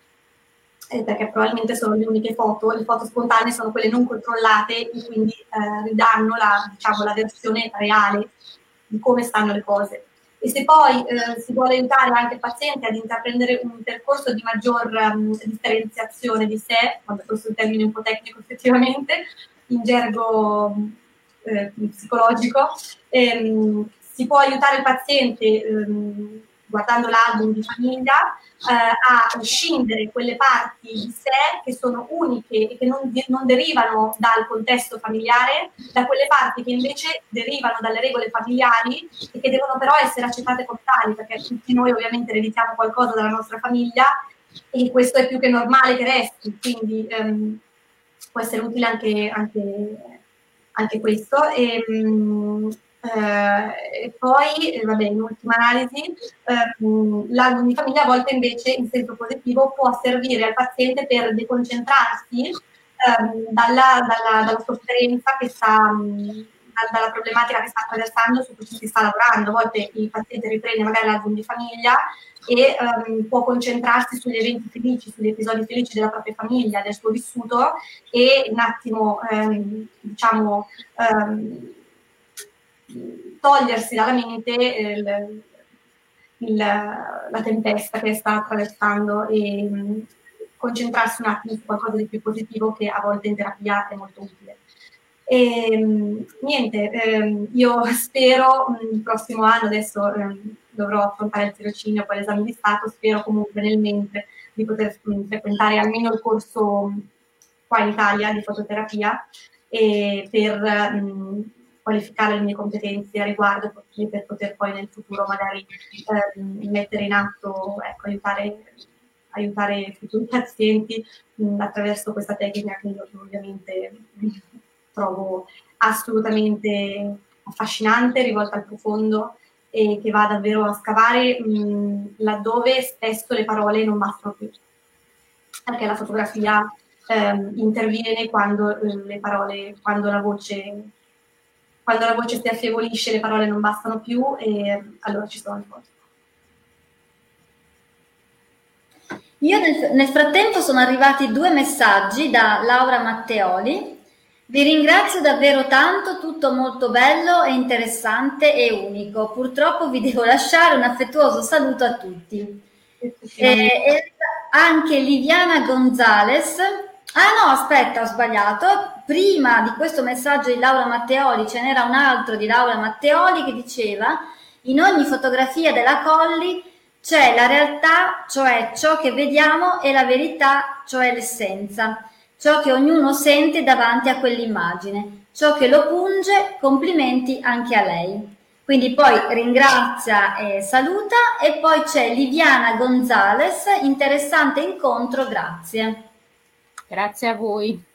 eh, perché probabilmente sono le uniche foto, le foto spontanee sono quelle non controllate e quindi eh, ridanno la, diciamo, la, versione reale di come stanno le cose. E se poi eh, si vuole aiutare anche il paziente ad intraprendere un percorso di maggior um, differenziazione di sé, quando questo è un termine un po' tecnico (laughs) effettivamente, in gergo eh, psicologico, ehm, si può aiutare il paziente ehm, guardando l'album di famiglia eh, a scindere quelle parti di sé che sono uniche e che non, non, derivano dal contesto familiare, da quelle parti che invece derivano dalle regole familiari e che devono però essere accettate come tali, perché tutti noi ovviamente ereditiamo qualcosa dalla nostra famiglia e questo è più che normale che resti, quindi ehm, può essere utile anche, anche, anche questo. E, ehm, eh, e poi, eh, vabbè, in ultima analisi, eh, l'album di famiglia a volte invece in senso positivo può servire al paziente per deconcentrarsi ehm, dalla, dalla, dalla, sofferenza che sta, dalla problematica che sta attraversando su cui si sta lavorando. A volte il paziente riprende magari l'album di famiglia e ehm, può concentrarsi sugli eventi felici, sugli episodi felici della propria famiglia, del suo vissuto e un attimo, ehm, diciamo, ehm, togliersi dalla mente il, il, la tempesta che sta attraversando e mm, concentrarsi un attimo su qualcosa di più positivo che a volte in terapia è molto utile. E, mm, niente, ehm, io (laughs) spero mm, il prossimo anno, adesso ehm, dovrò affrontare il tirocinio, poi l'esame di Stato, spero comunque nel mentre di poter frequentare almeno il corso qua in Italia di fototerapia e per qualificare le mie competenze a riguardo per poter poi nel futuro magari eh, mettere in atto, ecco, aiutare, aiutare i futuri (laughs) pazienti mh, attraverso questa tecnica che io ovviamente trovo assolutamente affascinante, rivolta al profondo e che va davvero a scavare mh, laddove spesso le parole non bastano più. Perché la fotografia eh, interviene quando eh, le parole, quando la voce quando la voce si affievolisce le parole non bastano più e allora ci sono le foto. Io nel, nel, frattempo sono arrivati due messaggi da Laura Matteoli. Vi ringrazio davvero tanto, tutto molto bello e interessante e unico. Purtroppo vi devo lasciare un affettuoso saluto a tutti. E, e anche Liviana Gonzales Ah no, aspetta, ho sbagliato. Prima di questo messaggio di Laura Matteoli ce n'era un altro di Laura Matteoli che diceva in ogni fotografia della Colli c'è la realtà, cioè ciò che vediamo, e la verità, cioè l'essenza, ciò che ognuno sente davanti a quell'immagine, ciò che lo punge, complimenti anche a lei. Quindi poi ringrazia e saluta e poi c'è Liviana Gonzales, interessante incontro, grazie. Grazie a voi.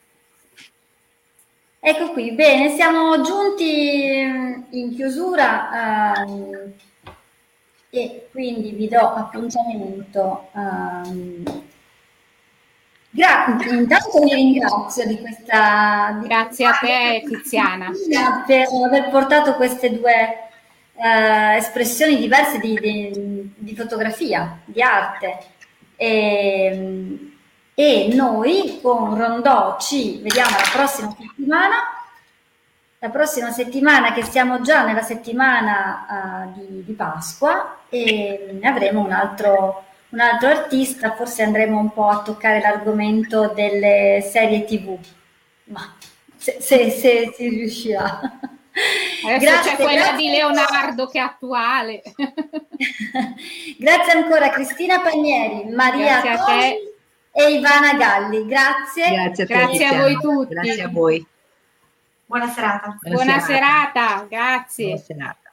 Ecco qui, bene, siamo giunti mm, in chiusura um, e quindi vi do appuntamento. Um, gra- intanto vi ringrazio di questa... Di Grazie a te Tiziana. (laughs) Per aver portato queste due uh, espressioni diverse di, di, di, fotografia, di arte. E, e noi con Rondò ci vediamo la prossima settimana. La prossima settimana che siamo già nella settimana uh, di, di, Pasqua e avremo un altro, un altro artista, forse andremo un po' a toccare l'argomento delle serie tv, ma se, se, se si riuscirà. Adesso grazie, c'è quella grazie. di Leonardo che è attuale. (laughs) grazie ancora Cristina Panieri, Maria grazie a te e Ivana Galli. Grazie. Grazie a, grazie a voi tutti. Grazie a voi. Buona serata. Buona, Buona serata. serata. grazie. Buona serata.